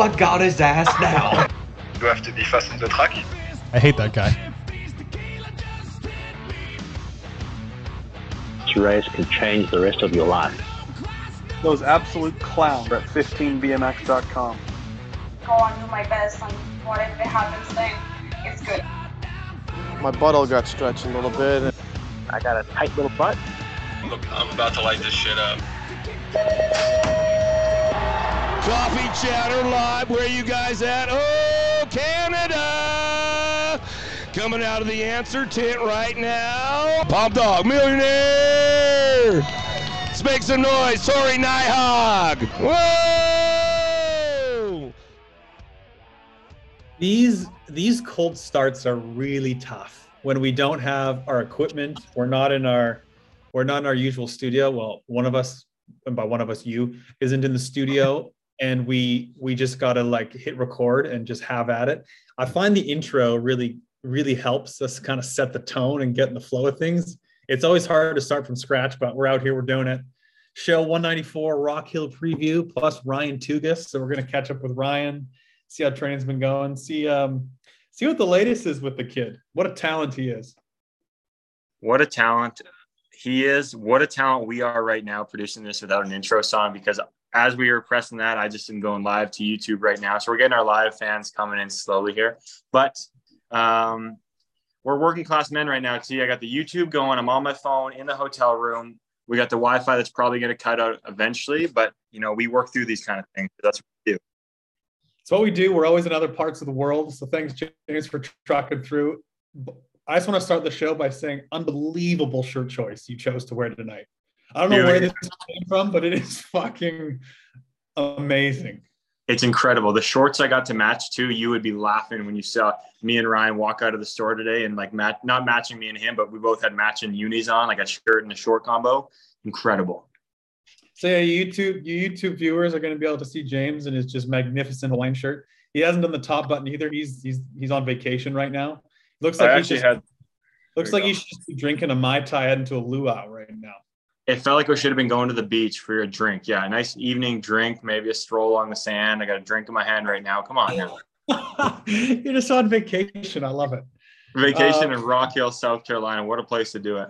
I got his ass now. You have to be fast on the track. I hate that guy. This race could change the rest of your life. Those absolute clowns at 15bmx.com. Go on, do my best, and whatever happens then, it's good. My butthole got stretched a little bit. I got a tight little butt. Look, I'm about to light this shit up. Coffee Chatter Live. Where you guys at? Oh, Canada! Coming out of the answer tent right now. Pop Dog Millionaire! Let's make some noise. Sorry, Nighthog! Whoa! These these cold starts are really tough when we don't have our equipment. We're not in our we're not in our usual studio. Well, one of us, and by one of us, you isn't in the studio, and we we just gotta like hit record and just have at it. I find the intro really really helps us kind of set the tone and get in the flow of things. It's always hard to start from scratch, but we're out here, we're doing it. Show 194 Rock Hill preview plus Ryan Tougas. So we're gonna catch up with Ryan, see how training's been going, see um see what the latest is with the kid. What a talent he is. What a talent he is. What a talent we are right now producing this without an intro song because as we were pressing that, I just am going live to YouTube right now. So we're getting our live fans coming in slowly here. But um, we're working class men right now. See, I got the YouTube going. I'm on my phone in the hotel room. We got the Wi-Fi that's probably going to cut out eventually, but you know, we work through these kind of things. That's what we do. It's what we do. We're always in other parts of the world. So thanks, James, for trucking through. I just want to start the show by saying, unbelievable shirt choice you chose to wear tonight. I don't know Dude. where this came from, but it is fucking amazing. It's incredible. The shorts I got to match too. You would be laughing when you saw me and Ryan walk out of the store today and like mat- not matching me and him, but we both had matching unis on, like a shirt and a short combo. Incredible. So yeah, YouTube, you YouTube viewers are going to be able to see James in his just magnificent Hawaiian shirt. He hasn't done the top button either. He's he's he's on vacation right now. Looks like I he actually just, had. looks like you he should be drinking a mai tai heading to a luau right now. It felt like we should have been going to the beach for a drink. Yeah, a nice evening drink, maybe a stroll along the sand. I got a drink in my hand right now. Come on, now. You're just on vacation. I love it. vacation Uh, in Rock Hill, South Carolina. What a place to do it.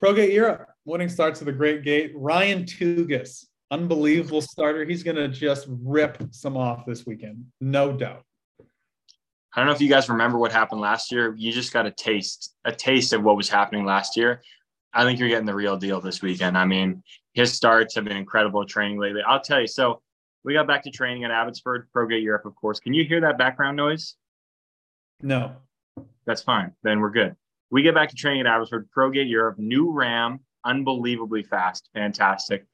Pro Gate Europe. Winning starts with a great gate. Ryan Tougas, unbelievable starter. He's going to just rip some off this weekend, no doubt. I don't know if you guys remember what happened last year. You just got a taste, a taste of what was happening last year. I think you're getting the real deal this weekend. I mean, his starts have been incredible training lately. I'll tell you. So we got back to training at Abbotsford, ProGate Europe, of course. Can you hear that background noise? No. That's fine. Then we're good. We get back to training at Abbotsford, ProGate Europe, new RAM, unbelievably fast, fantastic.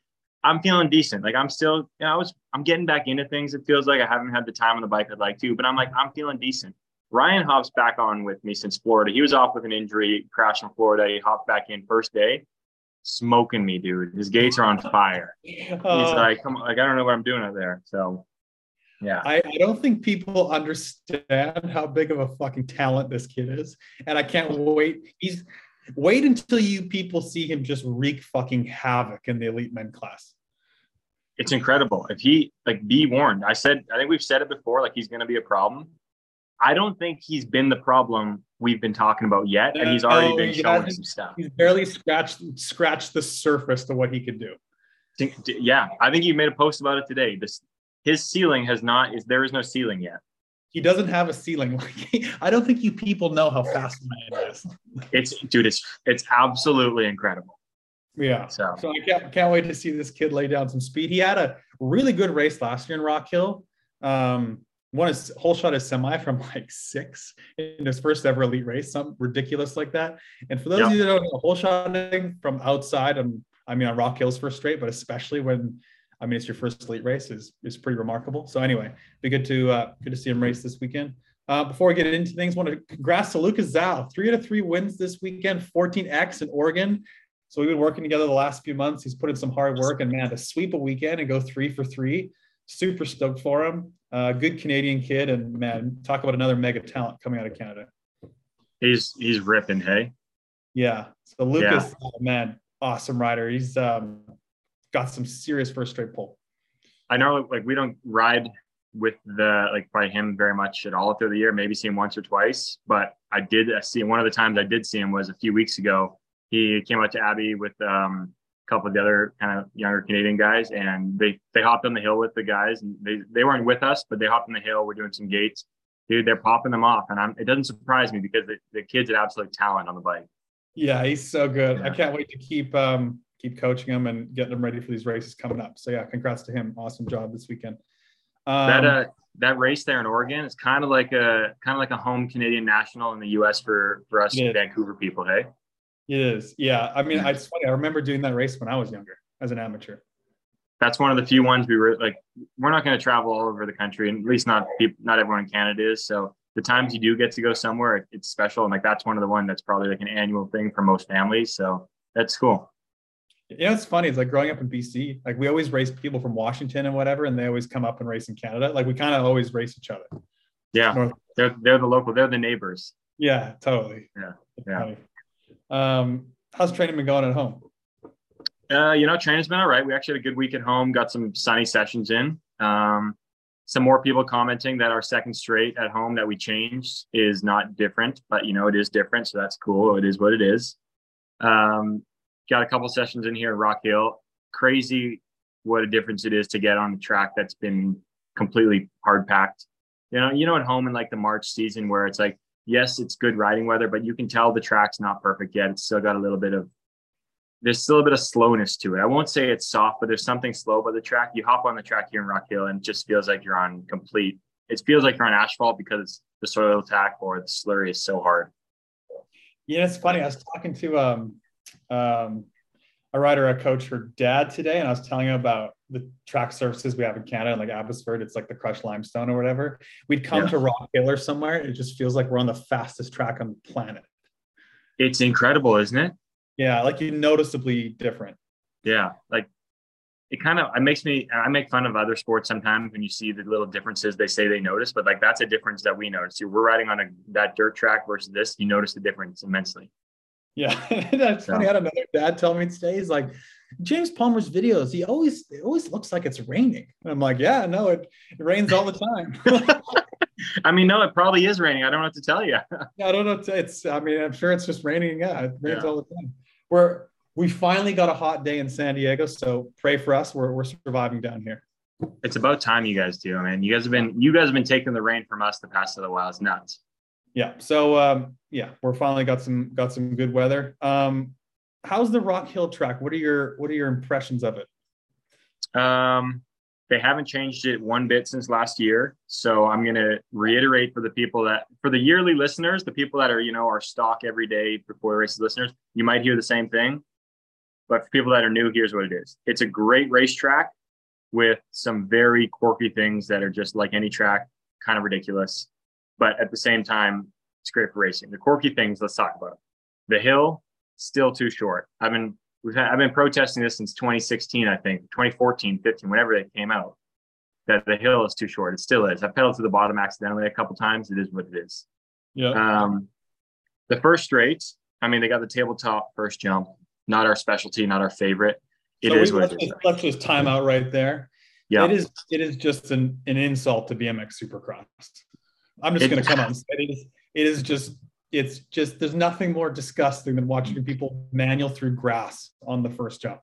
I'm feeling decent. Like I'm still, you know, I was, I'm getting back into things. It feels like I haven't had the time on the bike I'd like to, but I'm like, I'm feeling decent. Ryan hops back on with me since Florida. He was off with an injury, crashed in Florida. He hopped back in first day, smoking me, dude. His gates are on fire. He's Uh, like, come on, like I don't know what I'm doing out there. So, yeah, I, I don't think people understand how big of a fucking talent this kid is. And I can't wait. He's wait until you people see him just wreak fucking havoc in the elite men class. it's incredible. If he like be warned, I said, I think we've said it before, like he's going to be a problem. I don't think he's been the problem we've been talking about yet, and he's already No, been showing some stuff. He's barely scratched scratched the surface to what he could do. Yeah, I think you made a post about it today. This his ceiling has not is there is no ceiling yet. He doesn't have a ceiling. Like I don't think you people know how fast man is. It's dude, it's it's absolutely incredible. Yeah. So So I can't, can't wait to see this kid lay down some speed. He had a really good race last year in Rock Hill. Um, won his whole shot his semi from like six in his first ever elite race, something ridiculous like that. And for those of you that don't know, whole shotting from outside, and I mean on Rock Hill's first straight, but especially when I mean it's your first elite race is is pretty remarkable. So anyway, be good to uh, good to see him race this weekend. Uh, before we get into things, want to congrats to Lucas Zhao. Three out of three wins this weekend, 14x in Oregon. So we've been working together the last few months. He's put in some hard work, and man, to sweep a weekend and go three for three, super stoked for him. Uh, good Canadian kid, and man, talk about another mega talent coming out of Canada. he's he's ripping, hey. Yeah. So Lucas, oh, man, awesome rider. He's um, got some serious first straight pull. I know like we don't ride with the like by him very much at all through the year. Maybe see him once or twice, but I did see one of the times I did see him was a few weeks ago. He came out to Abbey with um, couple of the other kind of younger Canadian guys, and they they hopped on the hill with the guys, and they they weren't with us, but they hopped on the hill. We're doing some gates, dude. They're popping them off, and I'm it doesn't surprise me because the, the kid's an absolute talent on the bike. Yeah, he's so good. I can't wait to keep um keep coaching him and getting him ready for these races coming up. So yeah, congrats to him. Awesome job this weekend. Um, that uh that race there in Oregon is kind of like a kind of like a home Canadian national in the U.S. for for us Yeah. Vancouver people. Hey, it is. Yeah, I mean, it's funny. I remember doing that race when I was younger as an amateur. that's one of the few ones we were like. We're not going to travel all over the country, and at least not not everyone in Canada is. So the times you do get to go somewhere, it's special, and like that's one of the one that's probably like an annual thing for most families. So that's cool. You know, it's funny. It's like growing up in BC. Like we always race people from Washington and whatever, and they always come up and race in Canada. Like we kind of always race each other. Yeah, North- they're they're the local, they're the neighbors. Yeah, totally. Yeah, It's yeah. funny. Um, how's training been going at home? Uh, you know, training's been all right. We actually had a good week at home, got some sunny sessions in. Um, some more people commenting that our second straight at home that we changed is not different, but you know, it is different. So that's cool. It is what it is. Um, got a couple sessions in here at Rock Hill. Crazy what a difference it is to get on the track that's been completely hard packed. You know, you know, at home in like the March season where it's like, yes, it's good riding weather, but you can tell the track's not perfect yet. It's still got a little bit of there's still a bit of slowness to it. I won't say it's soft, but there's something slow about the track. You hop on the track here in Rock Hill and it just feels like you're on complete. It feels like you're on asphalt because the Soiltac or the slurry is so hard. Yeah, it's funny. I was talking to um, um, a rider, a coach, her dad today, and I was telling him about the track surfaces we have in Canada, like Abbotsford. It's like the crushed limestone or whatever. We'd come Yeah. to Rock Hill or somewhere. It just feels like we're on the fastest track on the planet. It's incredible, isn't it? Yeah, like you noticeably different. Yeah. Like it kind of it makes me I make fun of other sports sometimes when you see the little differences they say they notice, but like that's a difference that we notice. We're riding on a that dirt track versus this, you notice the difference immensely. Yeah, that's funny. I had another dad tell me today. He's like, James Palmer's videos. He always it always looks like it's raining. And I'm like, yeah, no, it, it rains all the time. I mean, no, it probably is raining. I don't have to tell you. Yeah, I don't know. It's. I mean, I'm sure it's just raining. Yeah, it rains Yeah. all the time. We're we finally got a hot day in San Diego, so pray for us. We're we're surviving down here. it's about time you guys do, man. You guys have been you guys have been taking the rain from us the past little while. It's nuts. Yeah. So um, yeah, we're finally got some got some good weather. Um, how's the Rock Hill track? What are your what are your impressions of it? Um, they haven't changed it one bit since last year. So I'm going to reiterate for the people that, for the yearly listeners, the people that are, you know, our stock every day before races listeners, you might hear the same thing. But for people that are new, here's what it is it's a great racetrack with some very quirky things that are just like any track, kind of ridiculous. But at the same time, it's great for racing. The quirky things, let's talk about. The hill, still too short. I've been we've had, I've been protesting this since 2016, I think, 2014, 15, whenever they came out, that the hill is too short. It still is. I pedaled to the bottom accidentally a couple times. It is what it is. Yeah. Um, the first straight, I mean, they got the tabletop first jump, not our specialty, not our favorite. It So is what it is. let's just time out right there. Yeah. It is it is just an, an insult to BMX Supercross. I'm just gonna come out and say it is it is just it's just there's nothing more disgusting than watching people manual through grass on the first jump.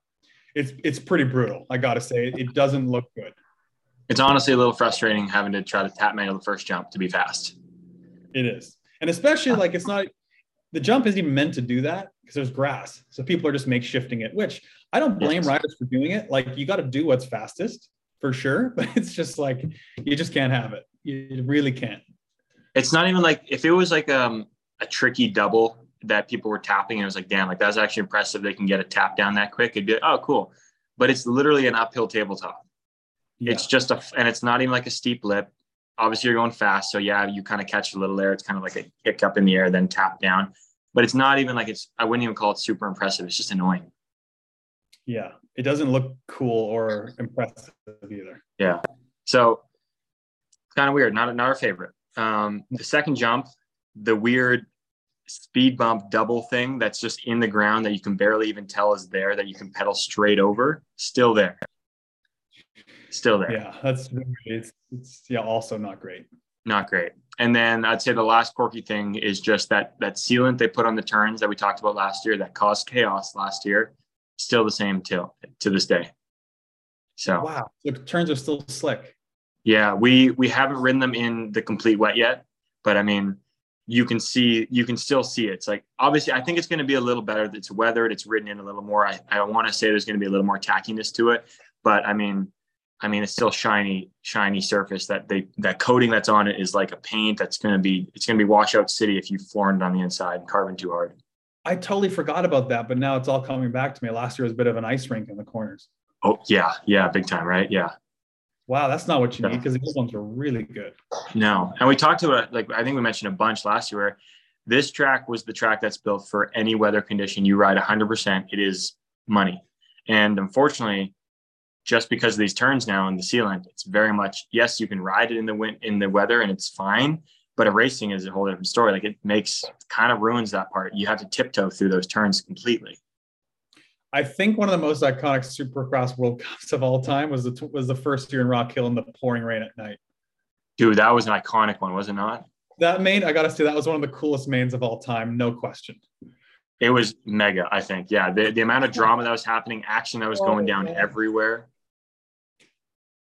It's it's pretty brutal. I gotta say it, it doesn't look good. It's honestly a little frustrating having to try to tap manual the first jump to be fast. It is. And especially like it's not the jump isn't even meant to do that because there's grass. So people are just makeshifting it, which I don't blame Yes. riders for doing it. Like you got to do what's fastest for sure, but it's just like you just can't have it. You really can't. It's not even like if it was like um, a tricky double that people were tapping and it was like, damn, like that's actually impressive. They can get a tap down that quick. It'd be like, oh, cool. But it's literally an uphill tabletop. It's just a, and it's not even like a steep lip. Obviously, you're going fast. So, yeah, you kind of catch a little air. It's kind of like a kick up in the air, then tap down. But it's not even like it's, I wouldn't even call it super impressive. It's just annoying. yeah. It doesn't look cool or impressive either. Yeah. So, kind of weird. Not, not our favorite. Um, the second jump, the weird speed bump double thing that's just in the ground that you can barely even tell is there that you can pedal straight over, still there. Still there. Yeah, that's it's, it's yeah, also not great. Not great. And then I'd say the last quirky thing is just that that sealant they put on the turns that we talked about last year that caused chaos last year. Still the same till to this day. So Wow, the turns are still slick. yeah, we we haven't ridden them in the complete wet yet, but I mean, you can see you can still see it. It's like obviously I think it's going to be a little better. It's weathered. It's written in a little more. I I want to say there's going to be a little more tackiness to it, but I mean, I mean it's still shiny shiny surface that they that coating that's on it is like a paint that's going to be it's going to be washout city if you floored it on the inside and carbon too hard. I totally forgot about that, but now it's all coming back to me. Last year was a bit of an ice rink in the corners. Oh yeah, yeah, big time, right? Yeah. Wow, that's not what you need because these ones are really good. No, and we talked about like I think we mentioned a bunch last year. Where this track was the track that's built for any weather condition. You ride 100%. It is money, and unfortunately, just because of these turns now in the sealant, it's very much yes, you can ride it in the wind in the weather and it's fine. But a racing is a whole different story. Like it makes kind of ruins that part. You have to tiptoe through those turns completely. I think one of the most iconic Supercross World Cups of all time was the was the first year in Rock Hill in the pouring rain at night. Dude, that was an iconic one, was it not? That main, I gotta say, that was one of the coolest mains of all time, no question. It was mega, I think. Yeah. The, the amount of drama that was happening, action that was going down everywhere.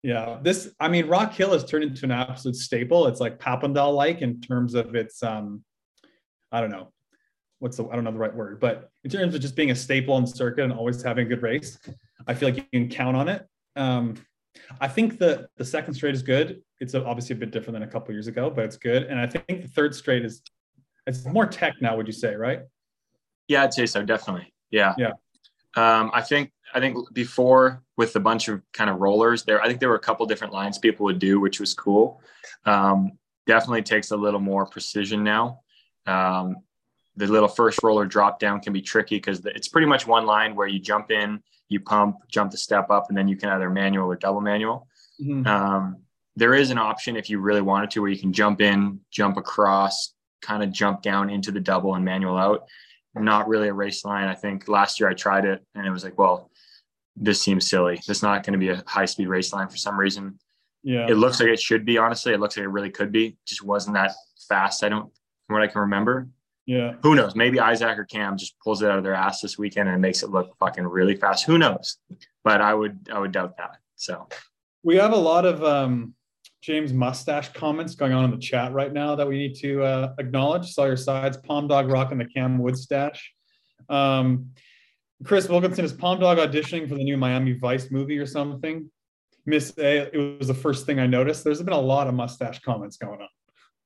Yeah, this I mean, Rock Hill has turned into an absolute staple. It's like Papendal like in terms of its um, I don't know, what's the I don't know the right word, but in terms of just being a staple on the circuit and always having a good race, I feel like you can count on it. Um, I think the the second straight is good. It's obviously a bit different than a couple years ago, but it's good. And I think the third straight is it's more tech now. Would you say right? Yeah, I'd say so. Definitely. Yeah. Yeah. Um, I think I think before with a bunch of kind of rollers there, I think there were a couple different lines people would do, which was cool. Um, definitely takes a little more precision now. Um, the little first roller drop down can be tricky because it's pretty much one line where you jump in, you pump, jump the step up, and then you can either manual or double manual. Mhm. Um, there is an option if you really wanted to where you can jump in, jump across, kind of jump down into the double and manual out. Not really a race line. I think last year I tried it and it was like, well, this seems silly. This is not going to be a high speed race line for some reason. Yeah. It looks like it should be, honestly. It looks like it really could be. Just wasn't that fast. I don't, from what I can remember. Yeah. Who knows? Maybe Isaac or Cam just pulls it out of their ass this weekend and makes it look fucking really fast. Who knows? But I would, I would doubt that. So We have a lot of um, James mustache comments going on in the chat right now that we need to uh, acknowledge. Saw your sides, Palm Dog rocking the Cam Wood stash. Um, Chris Wilkinson is Palm Dog auditioning for the new Miami Vice movie or something. Miss A, it was the first thing I noticed. There's been a lot of mustache comments going on.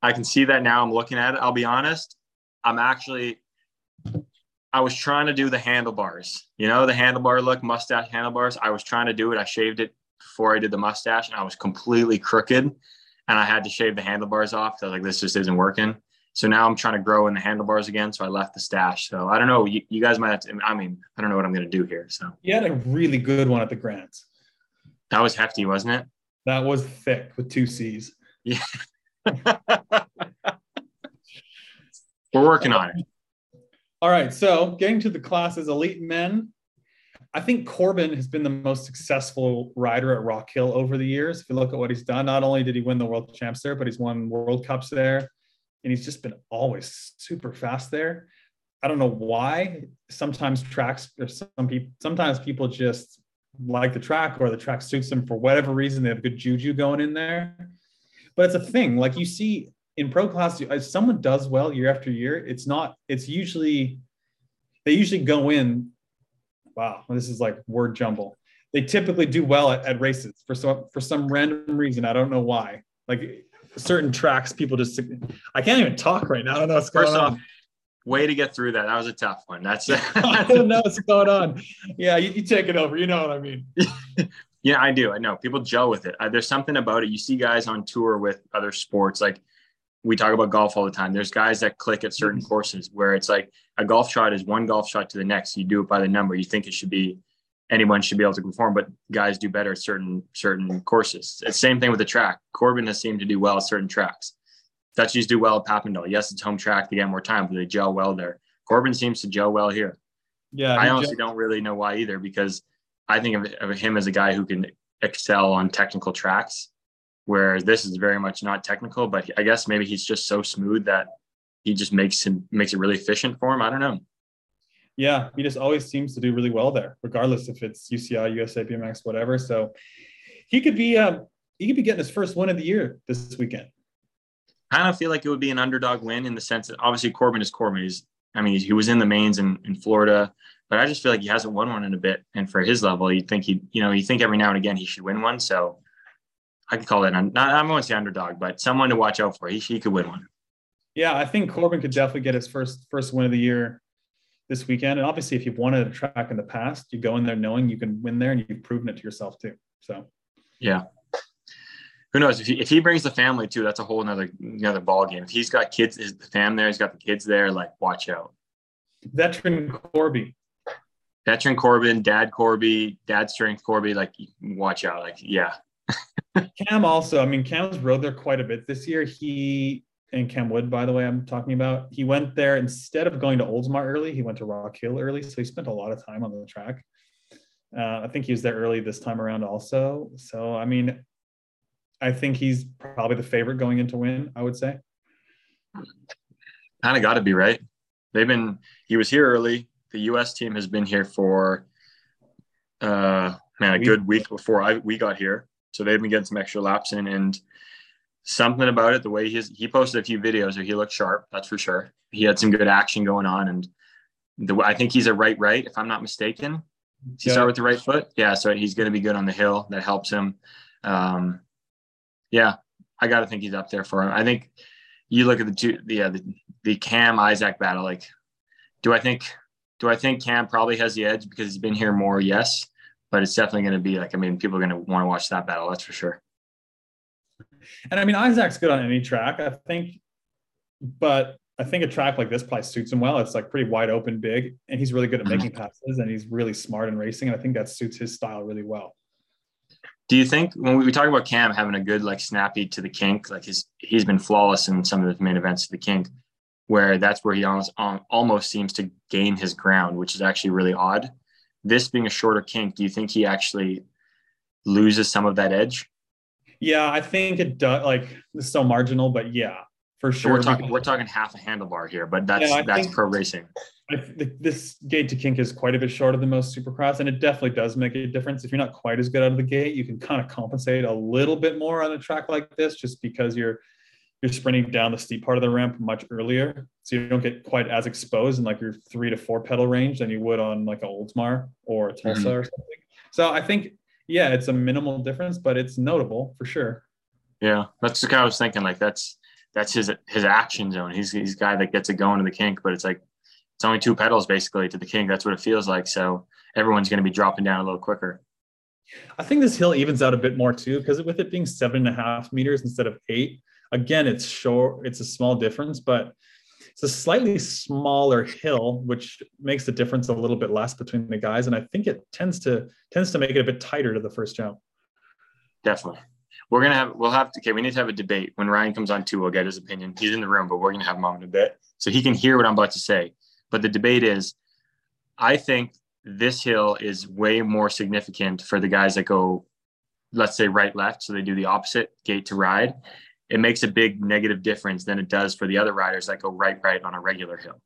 I can see that now. I'm looking at it. I'll be honest. I'm actually, I was trying to do the handlebars, you know, the handlebar look, mustache handlebars. I was trying to do it. I shaved it before I did the mustache and I was completely crooked and I had to shave the handlebars off. I was like, this just isn't working. So now I'm trying to grow in the handlebars again. So I left the stash. So I don't know. You, you guys might have to, I mean, I don't know what I'm going to do here. So He had a really good one at the Grands. that was hefty, wasn't it? That was thick with two C's. We're working on it. All right, so getting to the classes, elite men. I think Corbin has been the most successful rider at Rock Hill over the years. If you look at what he's done, not only did he win the World Champs there, but he's won World Cups there, and he's just been always super fast there. I don't know why. Sometimes tracks or some people, sometimes people just like the track or the track suits them for whatever reason. They have good juju going in there, but it's a thing. Like you see in pro class, if someone does well year after year, it's not, it's usually, they usually go in. Wow, this is like word jumble. They typically do well at, at races for some for some random reason. I don't know why. Like certain tracks, people just I can't even talk right now. I don't know what's going First on. off, way to get through that. That was a tough one. That's I don't know what's going on. Yeah, you, you take it over. You know what I mean. Yeah, I do. I know people gel with it. Uh, there's something about it. You see guys on tour with other sports, like we talk about golf all the time. There's guys that click at certain mm-hmm. courses where it's like a golf shot is one golf shot to the next. You do it by the number. You think it should be anyone should be able to perform, but guys do better at certain certain courses. It's the same thing with the track. Corbin has seemed to do well at certain tracks. Dutchies do well at Papendal. Yes, it's home track. They get more time, but they gel well there. Corbin seems to gel well here. Yeah, I honestly don't really know why either because I think of, of him as a guy who can excel on technical tracks, whereas this is very much not technical. But I guess maybe he's just so smooth that he just makes him makes it really efficient for him. I don't know. Yeah, he just always seems to do really well there, regardless if it's UCI, USA BMX, whatever. So he could be uh, he could be getting his first win of the year this weekend. I kind of feel like it would be an underdog win in the sense that obviously Corbin is Corbin. He's I mean he was in the mains in, in Florida, but I just feel like he hasn't won one in a bit. And for his level, you think he you know you think every now and again he should win one. So I could call it not I won't say underdog, but someone to watch out for. He he could win one. Yeah, I think Corbin could definitely get his first first win of the year this weekend. And obviously, if you've won at a track in the past, you go in there knowing you can win there, and you've proven it to yourself too. So, yeah. Who knows if he, if he brings the family too? That's a whole another another ball game. If he's got kids, his fam there, he's got the kids there. Like, watch out. Veteran Corby. Veteran Corbin, Dad Corby, Dad Strength Corby. Like, watch out. Like, yeah. Cam also. I mean, Cam's rode there quite a bit this year. He and Cam Wood, by the way, I'm talking about. He went there instead of going to Oldsmar early, he went to Rock Hill early. So he spent a lot of time on the track. Uh, I think he was there early this time around also. So, I mean, I think he's probably the favorite going into win, I would say. Kind of got to be, right? They've been, he was here early. The US team has been here for, uh, man, a good week before I, we got here. So they've been getting some extra laps in. And something about it, the way he's he posted a few videos where he looked sharp, that's for sure. He had some good action going on, and the I think he's a right right, if I'm not mistaken. Does he Yeah. start with the right foot? Yeah, so he's going to be good on the hill. That helps him. Um, yeah, I got to think he's up there for him. I think you look at the two, the uh, the, the Cam Isaac battle. Like, do I think do I think Cam probably has the edge because he's been here more? Yes, but it's definitely going to be like I mean, people are going to want to watch that battle. That's for sure. And I mean, Isaac's good on any track, I think, but I think a track like this probably suits him well. It's like pretty wide open, big, and he's really good at making passes and he's really smart in racing. And I think that suits his style really well. Do you think when we talk about Cam having a good like snappy to the kink, like his he's been flawless in some of his main events to the kink, where that's where he almost um, almost seems to gain his ground, which is actually really odd. This being a shorter kink, do you think he actually loses some of that edge? Yeah, I think it does. Like, it's so marginal, but yeah, for So sure. we're talking we're talking half a handlebar here, but that's Yeah, that's pro racing. This gate to kink is quite a bit shorter than most supercross, and it definitely does make a difference. If you're not quite as good out of the gate, you can kind of compensate a little bit more on a track like this, just because you're you're sprinting down the steep part of the ramp much earlier, so you don't get quite as exposed in like your three to four pedal range than you would on like a Oldsmar or a Tulsa Mhm. or something. So I think yeah, it's a minimal difference, but it's notable for sure. Yeah, that's the guy I was thinking. Like that's that's his his action zone. He's he's guy that gets it going to the kink, but it's like it's only two pedals basically to the kink. That's what it feels like. So everyone's going to be dropping down a little quicker. I think this hill evens out a bit more too, because with it being seven and a half meters instead of eight, again, it's short, it's a small difference, but it's a slightly smaller hill, which makes the difference a little bit less between the guys. And I think it tends to tends to make it a bit tighter to the first jump. Definitely. We're gonna have we'll have to okay, we need to have a debate. When Ryan comes on too, we'll get his opinion. He's in the room, but we're gonna have him on in a bit. So he can hear what I'm about to say. But the debate is I think this hill is way more significant for the guys that go, let's say right left. So they do the opposite gate to ride. It makes a big negative difference than it does for the other riders that go right right on a regular hill.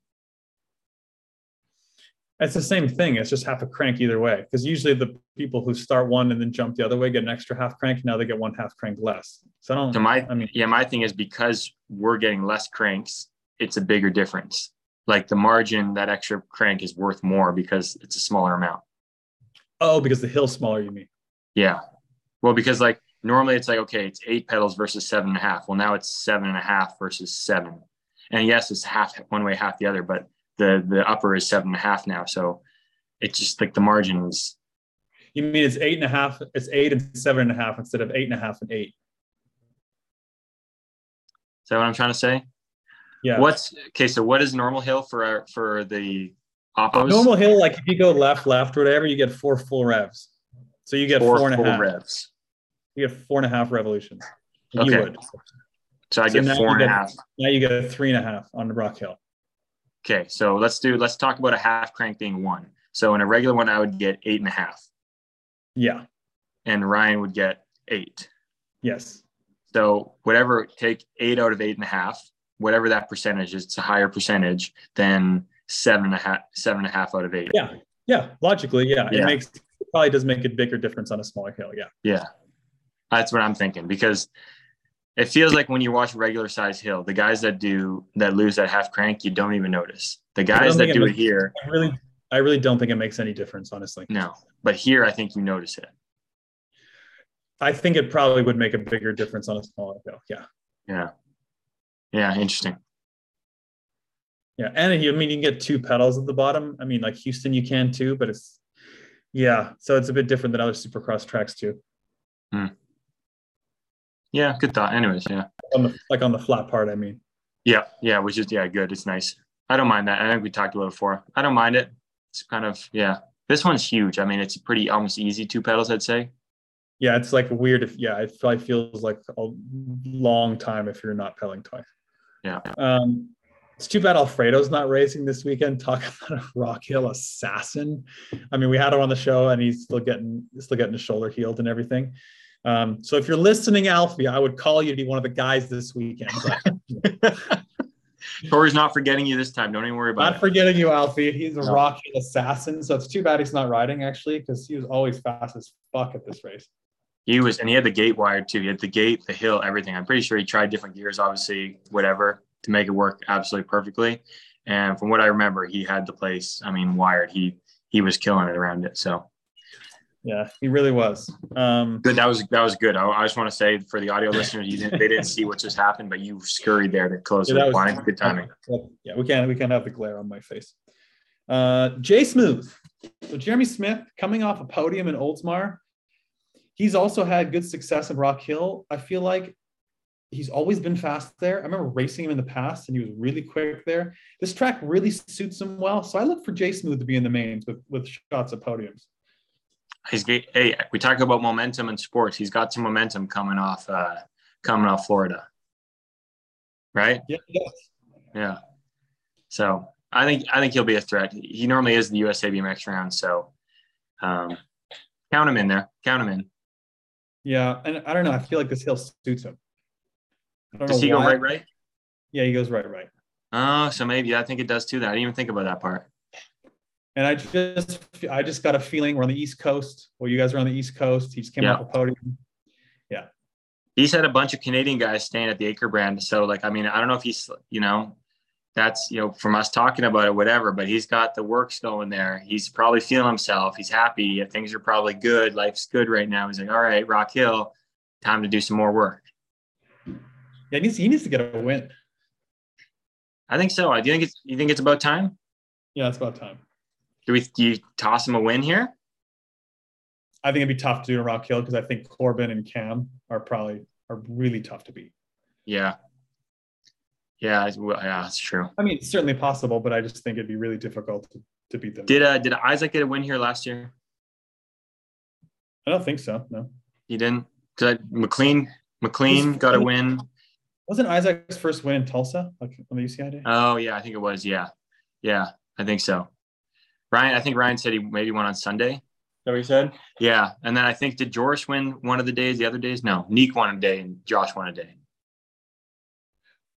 It's the same thing. It's just half a crank either way. Because usually the people who start one and then jump the other way get an extra half crank. Now they get one half crank less. So I don't So my I mean yeah, my thing is because we're getting less cranks, it's a bigger difference. Like the margin, that extra crank is worth more because it's a smaller amount. oh, because the hill's smaller, you mean. Yeah. Well, because like normally it's like, okay, it's eight pedals versus seven and a half. Well, now it's seven and a half versus seven. And yes, it's half one way, half the other, but the the upper is seven and a half now. So it's just like the margins. You mean it's eight and a half, it's eight and seven and a half instead of eight and a half and eight. Is that what I'm trying to say? Yeah. What's okay? So what is normal hill for our, for the oppos? Normal hill, like if you go left, left, or whatever, you get four full revs. So you get four, four and a full half. revs. You get four and a half revolutions. You Okay. would. So I So get four you and a half. Now you get a three and a half on the Rock Hill. Okay, so let's do let's talk about a half crank being one. So in a regular one, I would get eight and a half. Yeah. and Ryan would get eight. Yes. So whatever, take eight out of eight and a half, whatever that percentage is, it's a higher percentage than seven and a half, seven and a half out of eight. Yeah. Yeah. Logically, yeah. Yeah. It makes it probably does make a bigger difference on a smaller hill. Yeah. Yeah. That's what I'm thinking because it feels like when you watch regular size hill, the guys that do that lose that half crank, you don't even notice. The guys that it do it here, I really I really don't think it makes any difference, honestly. no. But here, I think you notice it. I think it probably would make a bigger difference on a smaller hill. Yeah. Yeah. Yeah. Interesting. Yeah. And I mean you can get two pedals at the bottom. I mean, like Houston, you can too, but it's yeah. So it's a bit different than other supercross tracks too. Hmm. Yeah. Good thought. Anyways. Yeah. On the like on the flat part, I mean. Yeah. Yeah. Which is, yeah, good. It's nice. I don't mind that. I think we talked about it before. I don't mind it. It's kind of, yeah. This one's huge. I mean, it's pretty almost easy two pedals, I'd say. Yeah, it's like weird if yeah, it probably feels like a long time if you're not pedaling twice. Yeah. Um, it's too bad Alfredo's not racing this weekend. Talk about a Rock Hill assassin. I mean, we had him on the show and he's still getting still getting his shoulder healed and everything. Um, so if you're listening, Alfie, I would call you to be one of the guys this weekend. Tori's not forgetting you this time. Don't even worry about not it. Not forgetting you, Alfie. He's a No. Rock assassin. So it's too bad he's not riding actually, because he was always fast as fuck at this race. He was, and he had the gate wired too. He had the gate, the hill, everything. I'm pretty sure he tried different gears, obviously, whatever, to make it work absolutely perfectly. And from what I remember, he had the place. I mean, wired. He he was killing it around it. So Yeah, he really was. Um, good. That was that was good. I, I just want to say for the audio listeners, you didn't they didn't see what just happened, but you scurried there to close Yeah, the that was- blind. Good timing. Yeah, we can't we can't have the glare on my face. Uh, Jay Smooth. So Jeremy Smith coming off a podium in Oldsmar. He's also had good success in Rock Hill. I feel like he's always been fast there. I remember racing him in the past and he was really quick there. This track really suits him well. So I look for Jay Smooth to be in the mains with, with shots at podiums. He's hey, we talk about momentum in sports. He's got some momentum coming off uh coming off Florida. Right? Yeah, yeah. So I think I think he'll be a threat. He normally is the USA BMX round, so um, count him in there. Count him in. Yeah. And I don't know. I feel like this hill suits him. Does he go right, right? Yeah, he goes right, right. Oh, so maybe I think it does too. That I didn't even think about that part. And I just, I just got a feeling we're on the East Coast. Well, you guys are on the East Coast. He just came Yeah. off a podium. Yeah. He's had a bunch of Canadian guys staying at the Acre brand. So like, I mean, I don't know if he's, you know, that's you know from us talking about it, whatever. But he's got the works going there. He's probably feeling himself. He's happy. Things are probably good. Life's good right now. He's like, all right, Rock Hill, time to do some more work. Yeah, he needs, he needs to get a win. I think so. Do you think it's you think it's about time? Yeah, it's about time. Do we do you toss him a win here? I think it'd be tough to do in Rock Hill because I think Corbin and Cam are probably are really tough to beat. Yeah. Yeah, well, yeah, that's true. I mean, it's certainly possible, but I just think it'd be really difficult to, to beat them. Did uh did Isaac get a win here last year? I don't think so. No, He didn't. Did I, McLean McLean got a win. wasn't Isaac's first win in Tulsa like on the UCI day? Oh yeah, I think it was. Yeah, yeah, I think so. Ryan, I think Ryan said he maybe won on Sunday. Is that what he said? Yeah, and then I think did Joris win one of the days? The other days? No, Neek won a day and Josh won a day.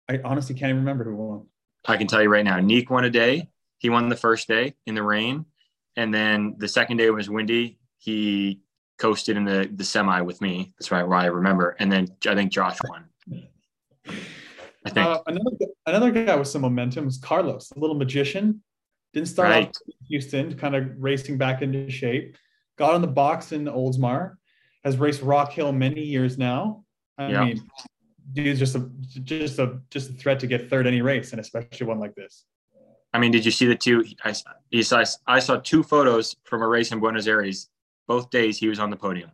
I honestly can't even remember who won. I can tell you right now, Neek won a day. He won the first day in the rain, and then the second day was windy. He coasted in the the semi with me. That's right, why I remember. And then I think Josh won. I think Uh, another another guy with some momentum was Carlos, a little magician. Didn't start Right. off in Houston, kind of racing back into shape. Got on the box in Oldsmar. Has raced Rock Hill many years now. I Yeah. mean, dude's just a just a just a threat to get third any race, and especially one like this. I mean, did you see the two? I, saw, I saw two photos from a race in Buenos Aires. Both days he was on the podium.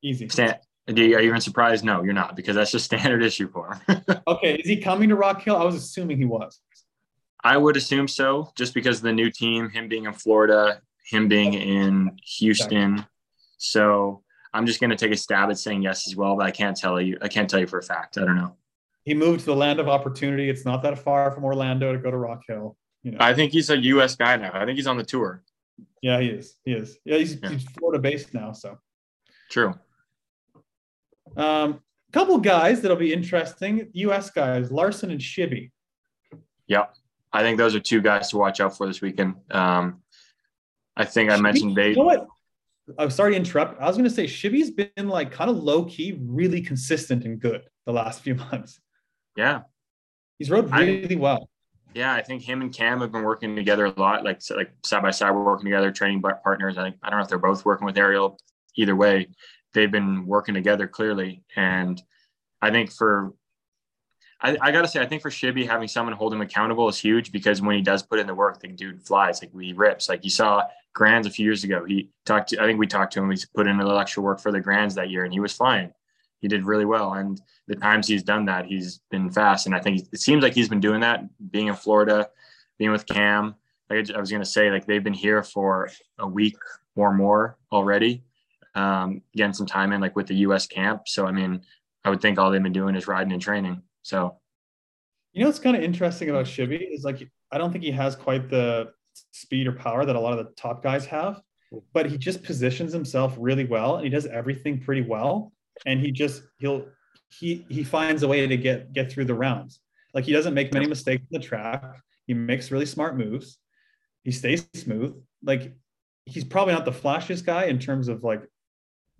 Easy. Stan, are you even surprised? No, you're not, because that's just standard issue for him. Okay, is he coming to Rock Hill? I was assuming he was. I would assume so, just because of the new team, him being in Florida, him being in Houston. So I'm just going to take a stab at saying yes as well, but I can't tell you. I can't tell you for a fact. I don't know. He moved to the land of opportunity. It's not that far from Orlando to go to Rock Hill. You know, I think he's a U.S. guy now. I think he's on the tour. Yeah, he is. He is. Yeah, he's, Yeah. he's Florida based now. So, True. um, couple guys that'll be interesting. U.S. guys, Larson and Shibby. Yeah. I think those are two guys to watch out for this weekend. Um, I think I mentioned they. You know what? I'm sorry to interrupt. I was going to say Shibby's been like kind of low key, really consistent and good the last few months. Yeah. He's rode I- really well. Yeah, I think him and Cam have been working together a lot, like like side by side, we're working together, training partners. I think I don't know if they're both working with Ariel. Either way, they've been working together clearly, and I think for I, I gotta say, I think for Shibby having someone hold him accountable is huge because when he does put in the work, the dude flies. Like he rips. Like you saw Grands a few years ago. He talked. To, I think we talked to him. He's put in a little extra work for the Grands that year, and he was flying. He did really well, and the times he's done that, he's been fast. And I think it seems like he's been doing that, being in Florida, being with Cam. Like I was gonna say, like they've been here for a week or more already, um, getting some time in, like with the U.S. camp. So I mean, I would think all they've been doing is riding and training. So You know what's kind of interesting about Shibby is like I don't think he has quite the speed or power that a lot of the top guys have, but he just positions himself really well and he does everything pretty well. And he just he'll he he finds a way to get get through the rounds. Like he doesn't make many mistakes in the track. He makes really smart moves. He stays smooth. Like he's probably not the flashiest guy in terms of like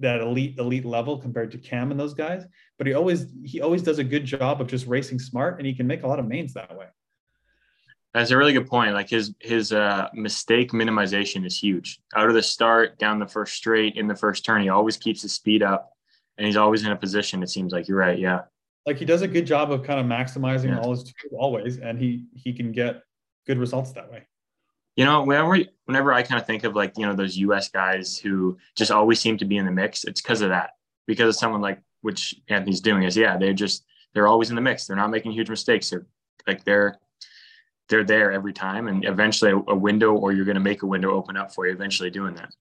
that elite elite level compared to Cam and those guys, but he always he always does a good job of just racing smart and he can make a lot of mains that way. That's a really good point. Like his his uh, mistake minimization is huge. Out of the start, down the first straight, in the first turn, he always keeps his speed up, and he's always in a position. It seems like you're right. Yeah, Like he does a good job of kind of maximizing Yeah. all his tools always, and he he can get good results that way. You know, whenever whenever I kind of think of like you know those U.S. guys who just always seem to be in the mix, it's because of that. Because of someone like which Anthony's doing is yeah, they're just they're always in the mix. They're not making huge mistakes. They're like they're they're there every time, and eventually a, window or you're going to make a window open up for you. Eventually doing that.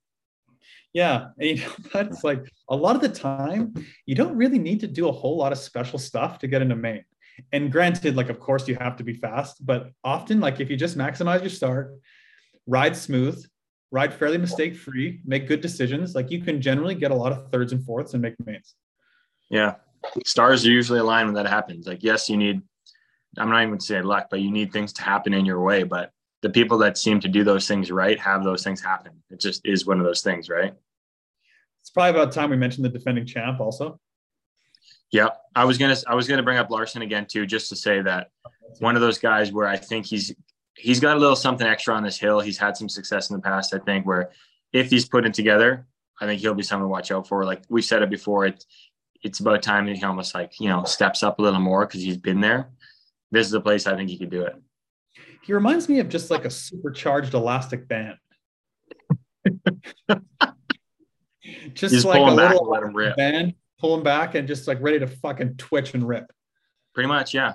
Yeah, and you know that's like a lot of the time you don't really need to do a whole lot of special stuff to get into main. And granted, like of course you have to be fast, but often like if you just maximize your start, ride smooth, ride fairly mistake free, make good decisions, like you can generally get a lot of thirds and fourths and make mains. Yeah. Stars are usually aligned when that happens. Like, yes, you need, I'm not even going to say luck, but you need things to happen in your way. But the people that seem to do those things right have those things happen. It just is one of those things, right? It's probably about time we mentioned the defending champ also. Yeah. I was going to, I was to bring up Larson again, too, just to say that one of those guys where I think he's, he's got a little something extra on this hill. He's had some success in the past, I think, where if he's put it together, I think he'll be someone to watch out for. Like we said it before, it's it's about time that he almost like you know steps up a little more because he's been there. This is a place I think he could do it. He reminds me of just like a supercharged elastic band. just like a little let him rip. band, pulling back and just like ready to fucking twitch and rip. Pretty much, yeah,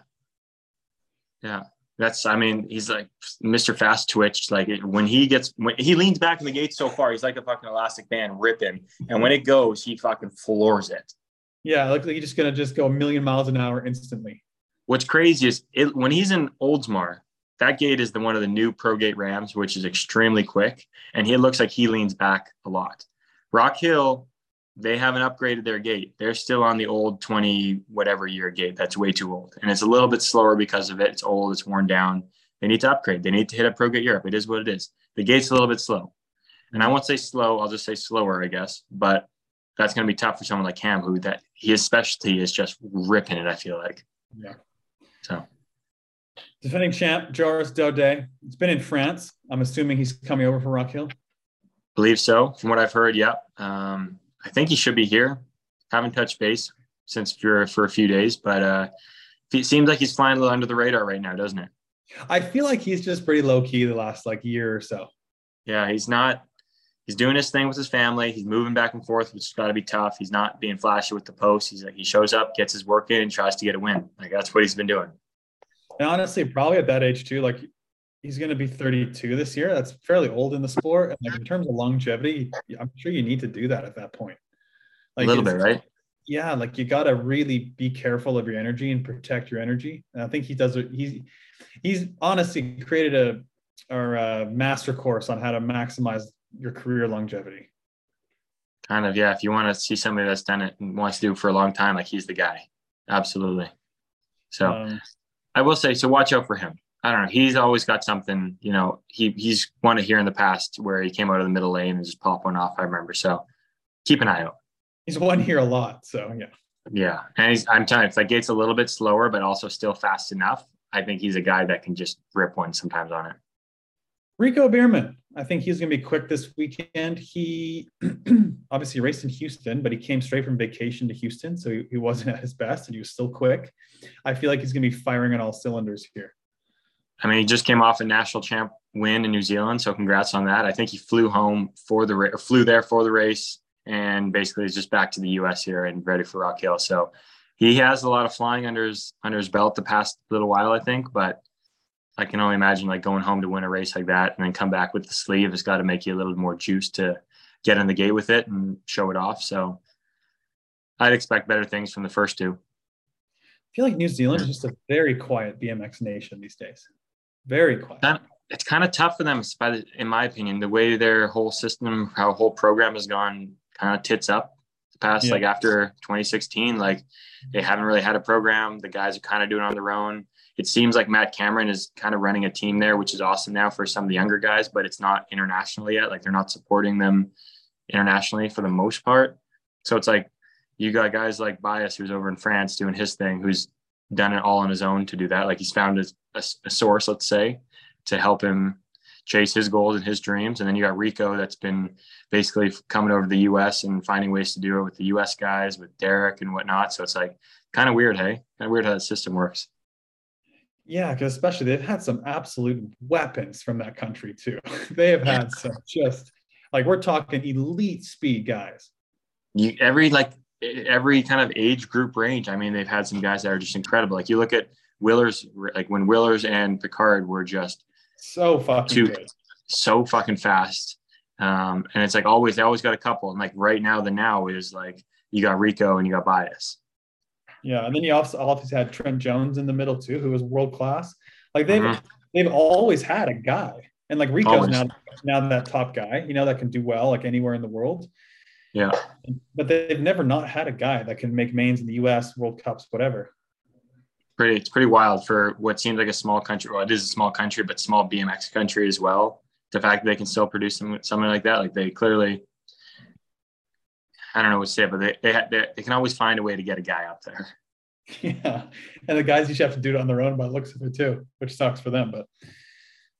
yeah. That's I mean he's like Mr. Fast Twitch. Like it, when he gets when he leans back in the gate so far, he's like a fucking elastic band ripping, and when it goes, he fucking floors it. Yeah, looks like he's just gonna just go a million miles an hour instantly. What's crazy is it when he's in Oldsmar, that gate is the one of the new Pro Gate Rams, which is extremely quick, and he looks like he leans back a lot. Rock Hill, they haven't upgraded their gate. They're still on the old 20 whatever year gate. That's way too old, and it's a little bit slower because of it. It's old, it's worn down. They need to upgrade. They need to hit up Pro Gate Europe. It is what it is. The gate's a little bit slow, and I won't say slow. I'll just say slower, I guess. But that's going to be tough for someone like Cam, who that his specialty is just ripping it. I feel like. Yeah. So Defending champ Joris Daudet. It's been in France. I'm assuming he's coming over from Rock Hill. believe so. From what I've heard, yeah. Um, I think he should be here. Haven't touched base since for for a few days, but uh, it seems like he's flying a little under the radar right now, doesn't it? I feel like he's just pretty low key the last like year or so. Yeah, he's not. He's doing his thing with his family. He's moving back and forth, which has got to be tough. He's not being flashy with the post. He's like he shows up, gets his work in, and tries to get a win. Like that's what he's been doing. And honestly, probably at that age too, like he's going to be 32 this year. That's fairly old in the sport. And like in terms of longevity, I'm sure you need to do that at that point. a little bit, right? Yeah, like you got to really be careful of your energy and protect your energy. And I think he does it. He's he's honestly created a or a master course on how to maximize your career longevity. Kind of, yeah. If you want to see somebody that's done it and wants to do it for a long time, like he's the guy. Absolutely. So Um, I will say, so watch out for him. I don't know. He's always got something, you know, he he's won it here in the past where he came out of the middle lane and just popped one off. I remember. So keep an eye out. he's won here a lot, so yeah. Yeah. And he's, I'm telling you, if that gate's a little bit slower, but also still fast enough, I think he's a guy that can just rip one sometimes on it. Rico Bearman, I think he's going to be quick this weekend. He obviously raced in Houston, but he came straight from vacation to Houston, so he, he wasn't at his best, and he was still quick. I feel like he's going to be firing on all cylinders here. I mean, he just came off a national champ win in New Zealand, so congrats on that. I think he flew home for the ra- flew there for the race, and basically is just back to the U.S. here and ready for Rock Hill. So he has a lot of flying under his under his belt the past little while, I think. But I can only imagine like going home to win a race like that and then come back with the sleeve has got to make you a little more juice to get in the gate with it and show it off. So I'd expect better things from the first two. I feel like New Zealand is just a very quiet BMX nation these days. Very quiet. That- it's kind of tough for them, in my opinion, the way their whole system, how whole program has gone kind of tits up the past, Yeah. like after 2016, like they haven't really had a program. The guys are kind of doing it on their own. It seems like Matt Cameron is kind of running a team there, which is awesome now for some of the younger guys, but it's not international yet. Like they're not supporting them internationally for the most part. So it's like you got guys like Bias, who's over in France doing his thing, who's done it all on his own to do that. Like he's found a, a, a source, let's say, to help him chase his goals and his dreams. And then you got Rico that's been basically coming over to the US and finding ways to do it with the US guys, with Derek and whatnot. So it's like kind of weird, hey? Kind of weird how the system works. Yeah, because especially they've had some absolute weapons from that country too. they have had some just like we're talking elite speed guys. You every like every kind of age group range. I mean, they've had some guys that are just incredible. Like you look at Willers, like when Willers and Pickard were just So fucking good. so fucking fast. Um, and it's like always, they always got a couple. And like right now, the now is like you got Rico and you got Bias. Yeah, and then you also obviously had Trent Jones in the middle too, who was world class. Like they've Mhm. they've always had a guy, and like Rico's Always. now now that top guy, you know, that can do well like anywhere in the world. Yeah. But they've never not had a guy that can make mains in the U.S. World Cups, whatever. Pretty, it's pretty wild for what seems like a small country. Well, it is a small country, but small BMX country as well. The fact that they can still produce some, something like that, like they clearly, I don't know what to say, but they they, they they can always find a way to get a guy up there. Yeah, and the guys usually have to do it on their own by looks of it too, which sucks for them. But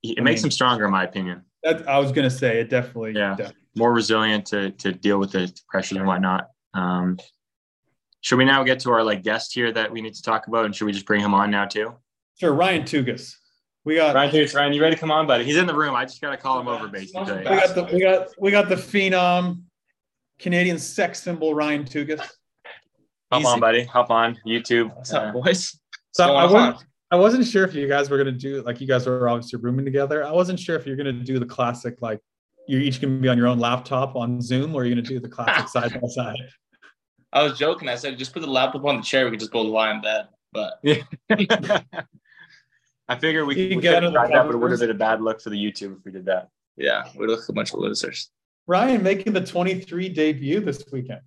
It I makes mean- them stronger, in my opinion. that, I was gonna say it definitely. Yeah. def- More resilient to to deal with the pressures and whatnot. Um, should we now get to our like guest here that we need to talk about, and should we just bring him on now too? Sure, Ryan Tougas. We got Ryan, dude, Ryan, you ready to come on, buddy? He's in the room. I just gotta call him over, basically. we got the we got we got the phenom Canadian sex symbol Ryan Tougas. Hop on, buddy. Hop on YouTube. What's up, Uh, boys? So I going wasn't. I wasn't sure if you guys were gonna do like you guys were obviously rooming together. I wasn't sure if you're gonna do the classic like you're each gonna be on your own laptop on Zoom, or you're gonna do the classic side by side. I was joking. I said just put the laptop on the chair. We could just both lie in bed. But I figure we, You we can get could under the try that, but it would have been a bad look for the YouTube if we did that. yeah, we look like a bunch of losers. Ryan making the 23 debut this weekend.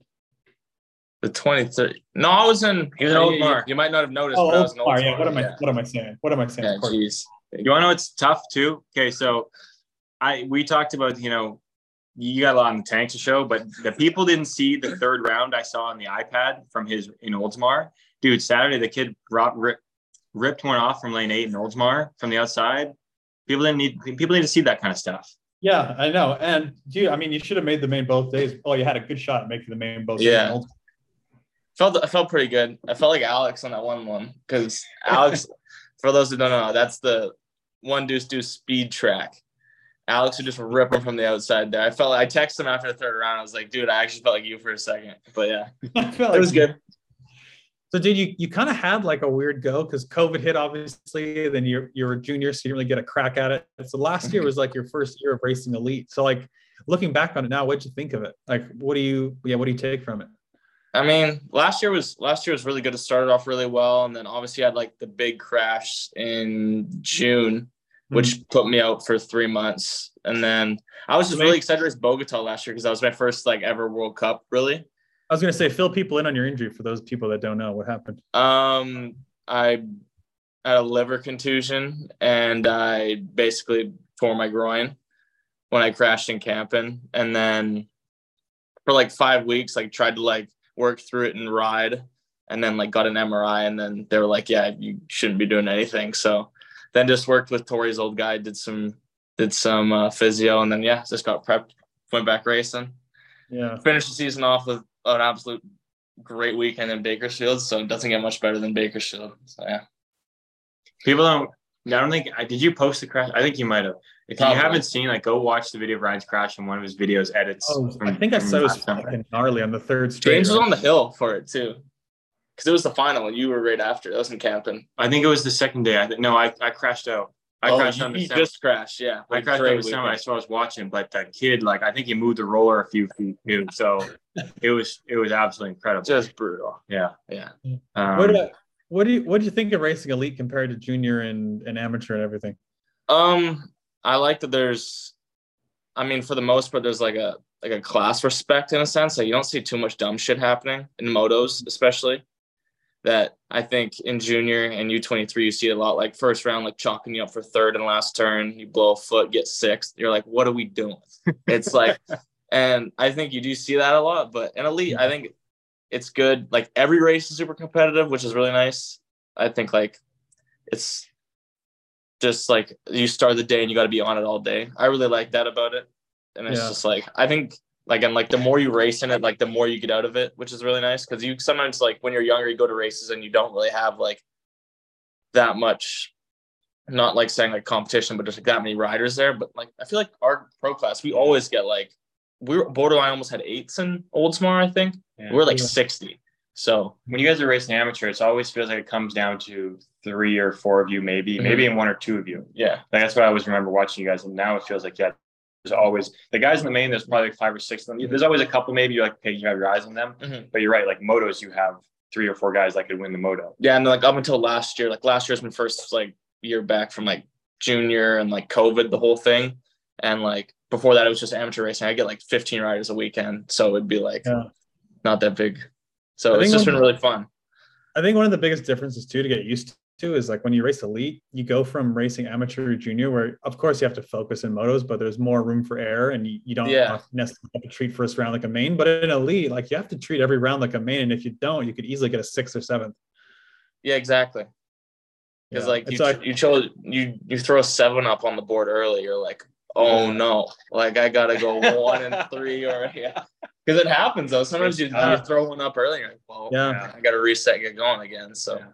The 23. No, I was in. He was in you, you, you might not have noticed, Oh, but I was in Oldsmar, yeah. What am I? yeah. What am I saying? What am I saying? Yeah, jeez. You want to know it's tough too? Okay, so I we talked about you know you got a lot on the tank to show, but the people didn't see the third round I saw on the iPad from his in Oldsmar. Dude, Saturday the kid brought, rip, ripped one off from lane eight in Oldsmar from the outside. People didn't need people need to see that kind of stuff. Yeah, I know. And dude, I mean, you should have made the main both days. Oh, you had a good shot at making the main both Yeah. days. Felt I felt pretty good. I felt like Alex on that one one because Alex, for those who don't know, that's the one deuce deuce speed track. Alex would just rip him from the outside there. I felt I texted him after the third round. I was like, dude, I actually felt like you for a second. But yeah, it like was good. So, did you you kind of had like a weird go because COVID hit, obviously. Then you're you're a junior, so you didn't really get a crack at it. So last year was like your first year of racing elite. So, like looking back on it now, what'd you think of it? Like, what do you yeah, what do you take from it? I mean, last year was last year was really good. It started off really well, and then obviously had like the big crash in June which put me out for three months. And then I was just really excited to race Bogota last year because that was my first like ever World Cup, really. I was gonna say fill people in on your injury for those people that don't know what happened. Um, I had a liver contusion and I basically tore my groin when I crashed in camping, and then for like five weeks, like tried to like work through it and ride, and then like got an MRI, and then they were like, "Yeah, you shouldn't be doing anything." So then just worked with Tory's old guy, did some did some uh, physio, and then yeah, just got prepped, went back racing. Yeah, finished the season off with an absolute great weekend in Bakersfield. So it doesn't get much better than Bakersfield. So yeah. People don't. I don't think. Did you post the crash? I think you might have. If Probably. you haven't seen, like, go watch the video of Ryan's crash in one of his videos edits. Oh, from- I think I from saw it was fucking gnarly on the third straight. James was on the hill for it too. Because it was the final and you were right after. That was in camping. I think it was the second day. I think no, I, I crashed out. I oh, crashed you, out in you December. just crashed, yeah. I crashed out great in December. I I was watching, but that kid, like, I think he moved the roller a few feet too. So it was it was absolutely incredible. Just brutal. yeah. Yeah. Um, What, uh, what do you what do you think of racing elite compared to junior and, and amateur and everything? Um, I like that there's I mean, for the most part, there's like a like a class respect in a sense. Like you don't see too much dumb shit happening in motos, especially. That I think in junior and U23 you see a lot like first round, like chalking you up for third and last turn, you blow a foot, get sixth. You're like, what are we doing? It's like, and I think you do see that a lot. But in elite, I think it's good. Like every race is super competitive, which is really nice. I think like it's just like you start the day and you got to be on it all day. I really like that about it. And it's Yeah. just like I think like and like the more you race in it, like the more you get out of it, which is really nice because you sometimes like when you're younger, you go to races and you don't really have like that much. Not like saying like competition, but just like that many riders there. But like I feel like our pro class, we always get like we were borderline almost had eights in Oldsmar, I think. Yeah. We are like Yeah. 60. So when you guys are racing amateur, it always feels like it comes down to three or four of you, maybe, Mhm. maybe in one or two of you. yeah. Like that's what I always remember watching you guys. And now it feels like, yeah, there's always the guys in the main, there's probably like five or six of them. There's always a couple, maybe you're like, okay, you have your eyes on them. Mhm. But you're right, like motos, you have three or four guys that could win the moto. Yeah, and like up until last year, like last year's my first like year back from like junior and like COVID, the whole thing. And like before that, it was just amateur racing. I get like 15 riders a weekend, so it'd be like Yeah. not that big. So I it's think just one- been really fun. I think one of the biggest differences too to get used to is like when you race elite, you go from racing amateur to junior, where of course you have to focus in motos, but there's more room for error and you, you don't Yeah. necessarily have to treat first round like a main. But in elite, like you have to treat every round like a main, and if you don't, you could easily get a sixth or seventh. Yeah, exactly. Because Yeah. like you so I- you chose you you throw seven up on the board early, you're like, oh no, like I gotta go one and three or yeah. Because it happens though. Sometimes you, you throw one up early, you're like, well, Yeah. I gotta reset and get going again. So Yeah.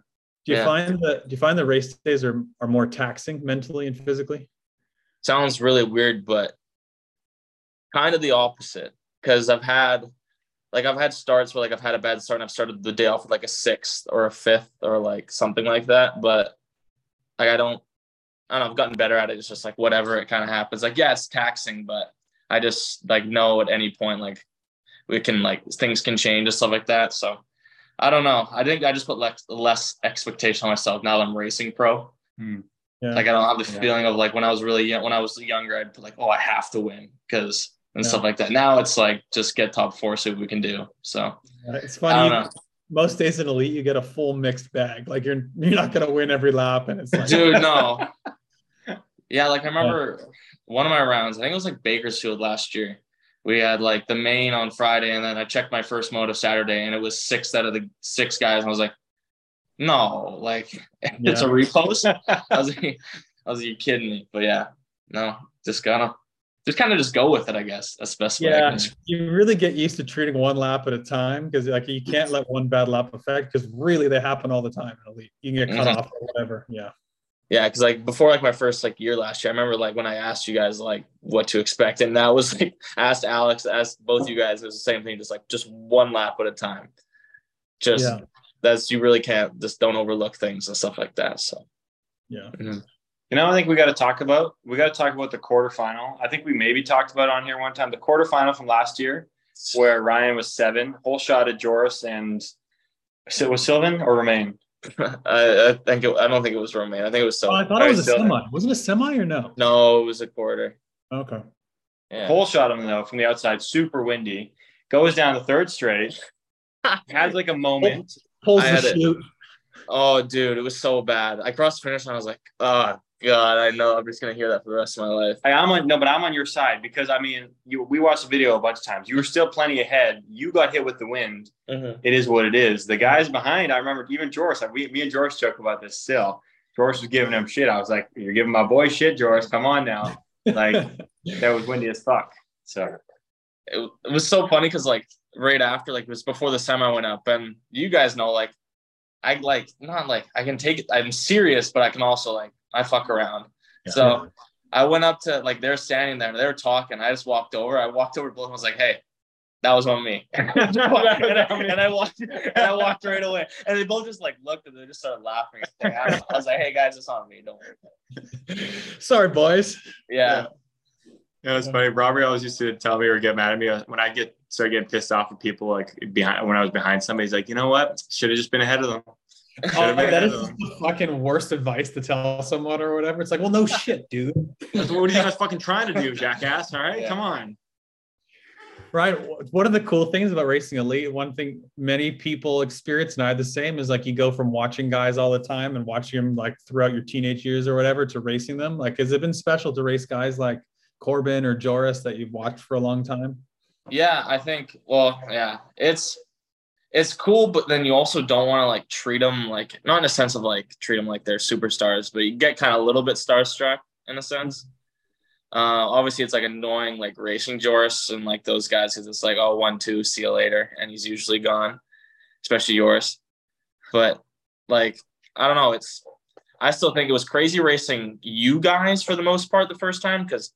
Do you Yeah. find that do you find the race days are, are more taxing mentally and physically? sounds really weird, but kind of the opposite. Because I've had like I've had starts where like I've had a bad start and I've started the day off with like a sixth or a fifth or like something like that. But like I don't I don't know, I've gotten better at it. It's just like whatever it kind of happens. Like, yeah, it's taxing, but I just like know at any point like we can like things can change and stuff like that. So I don't know. I think I just put less less expectation on myself now that I'm racing pro. Hmm. Yeah. Like I don't have the Yeah. feeling of like when I was really young, when I was younger, I'd put like, oh, I have to win because and Yeah. stuff like that. Now it's like just get top four, see what we can do. So it's I funny. don't know. Most days in elite, you get a full mixed bag. Like you're you're not gonna win every lap, and it's like dude, no. Yeah, like I remember one of my rounds. I think it was like Bakersfield last year. We had like the main on Friday, and then I checked my first moto Saturday, and it was six out of the six guys. And I was like, no, like it's a repost. I was like, I was like, you kidding me? But yeah, no, just gotta just kind of just go with it, I guess. That's best way. Yeah, you really get used to treating one lap at a time because like you can't let one bad lap affect because really they happen all the time in elite. You can get cut Mhm. off or whatever. Yeah. Yeah, because like before like my first like year last year, I remember like when I asked you guys like what to expect, and that was like asked Alex, asked both you guys, it was the same thing, just like just one lap at a time. Just Yeah. that's you really can't just don't overlook things and stuff like that. So Yeah. Mm-hmm. You know, I think we got to talk about we got to talk about the quarterfinal. I think we maybe talked about it on here one time the quarterfinal from last year, where Ryan was seven, whole shot at Joris and so was Sylvain or Romain. I, I think it, I don't think it was Romain. I think it was so. Oh, I thought it was a semi. Was it a semi or no? No, it was a quarter. Okay. Yeah. Hole shot him though from the outside, super windy. Goes down the third straight. has like a moment. Pulls the had shoot. Oh, dude, it was so bad. I crossed the finish line. I was like, oh god, I know. I'm just gonna hear that for the rest of my life. I, I'm on no, but I'm on your side because I mean, you we watched the video a bunch of times. You were still plenty ahead. You got hit with the wind. Mhm. It is what it is. The guys behind, I remember even Joris. like, We, me and Joris joke about this still. Joris was giving him shit. I was like, "You're giving my boy shit, Joris. Come on now." Like that was windy as fuck. So It, it was so funny because like right after, like it was before the semi went up, and you guys know, like I like not like I can take it. I'm serious, but I can also like I fuck around. So I went up to like they're standing there and they were talking. I just walked over. I walked over to both and was like, "Hey, that was on me." and, I, and I walked and I walked right away. And they both just like looked and they just started laughing. I was like, "Hey guys, it's on me. Don't worry." Sorry, boys. Yeah. it was funny. Robert always used to tell me or get mad at me when I get start getting pissed off at people like behind when I was behind somebody. He's like, you know what? Should have just been ahead of them. Should Oh, have been that ahead is of them. the fucking worst advice to tell someone or whatever. It's like, well, no shit, dude. What are you think I was fucking trying to do, jackass? All right, Yeah. come on. Right. One of the cool things about racing elite, one thing many people experience, and I had the same, is like you go from watching guys all the time and watching them like throughout your teenage years or whatever to racing them. Like, has it been special to race guys like Corbin or Joris that you've watched for a long time? Yeah, I think. Well, yeah, it's it's cool, but then you also don't want to like treat them like not in a sense of like treat them like they're superstars, but you get kind of a little bit starstruck in a sense. Uh, obviously, it's like annoying like racing Joris and like those guys because it's like oh one two see you later, and he's usually gone, especially yours. But like I don't know, it's I still think it was crazy racing you guys for the most part the first time because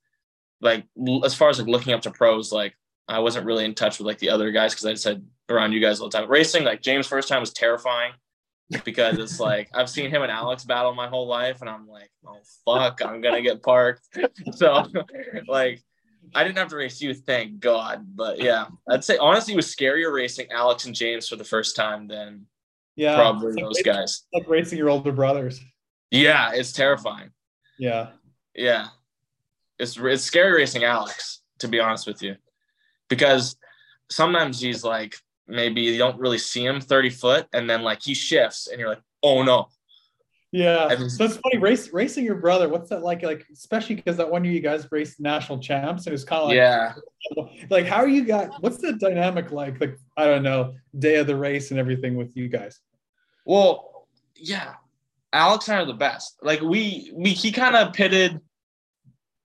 like as far as like looking up to pros, like I wasn't really in touch with like the other guys because I just had around you guys all the time. Racing, like James' first time was terrifying because it's like I've seen him and Alex battle my whole life, and I'm like, oh fuck, I'm gonna get parked. So like I didn't have to race you, thank God. But yeah, I'd say honestly it was scarier racing Alex and James for the first time than Yeah. probably like those racing- guys. Like racing your older brothers. Yeah, it's terrifying. Yeah. Yeah. It's it's scary racing Alex, to be honest with you. Because sometimes he's like maybe you don't really see him 30 foot and then like he shifts and you're like, oh no. Yeah. And- So it's funny, race, racing your brother. What's that like? Like, especially because that one year you guys raced national champs and it's kind of like, yeah. like, how are you guys? What's the dynamic like? Like, I don't know, day of the race and everything with you guys. Well, yeah. Alex and I are the best. Like we we he kind of pitted.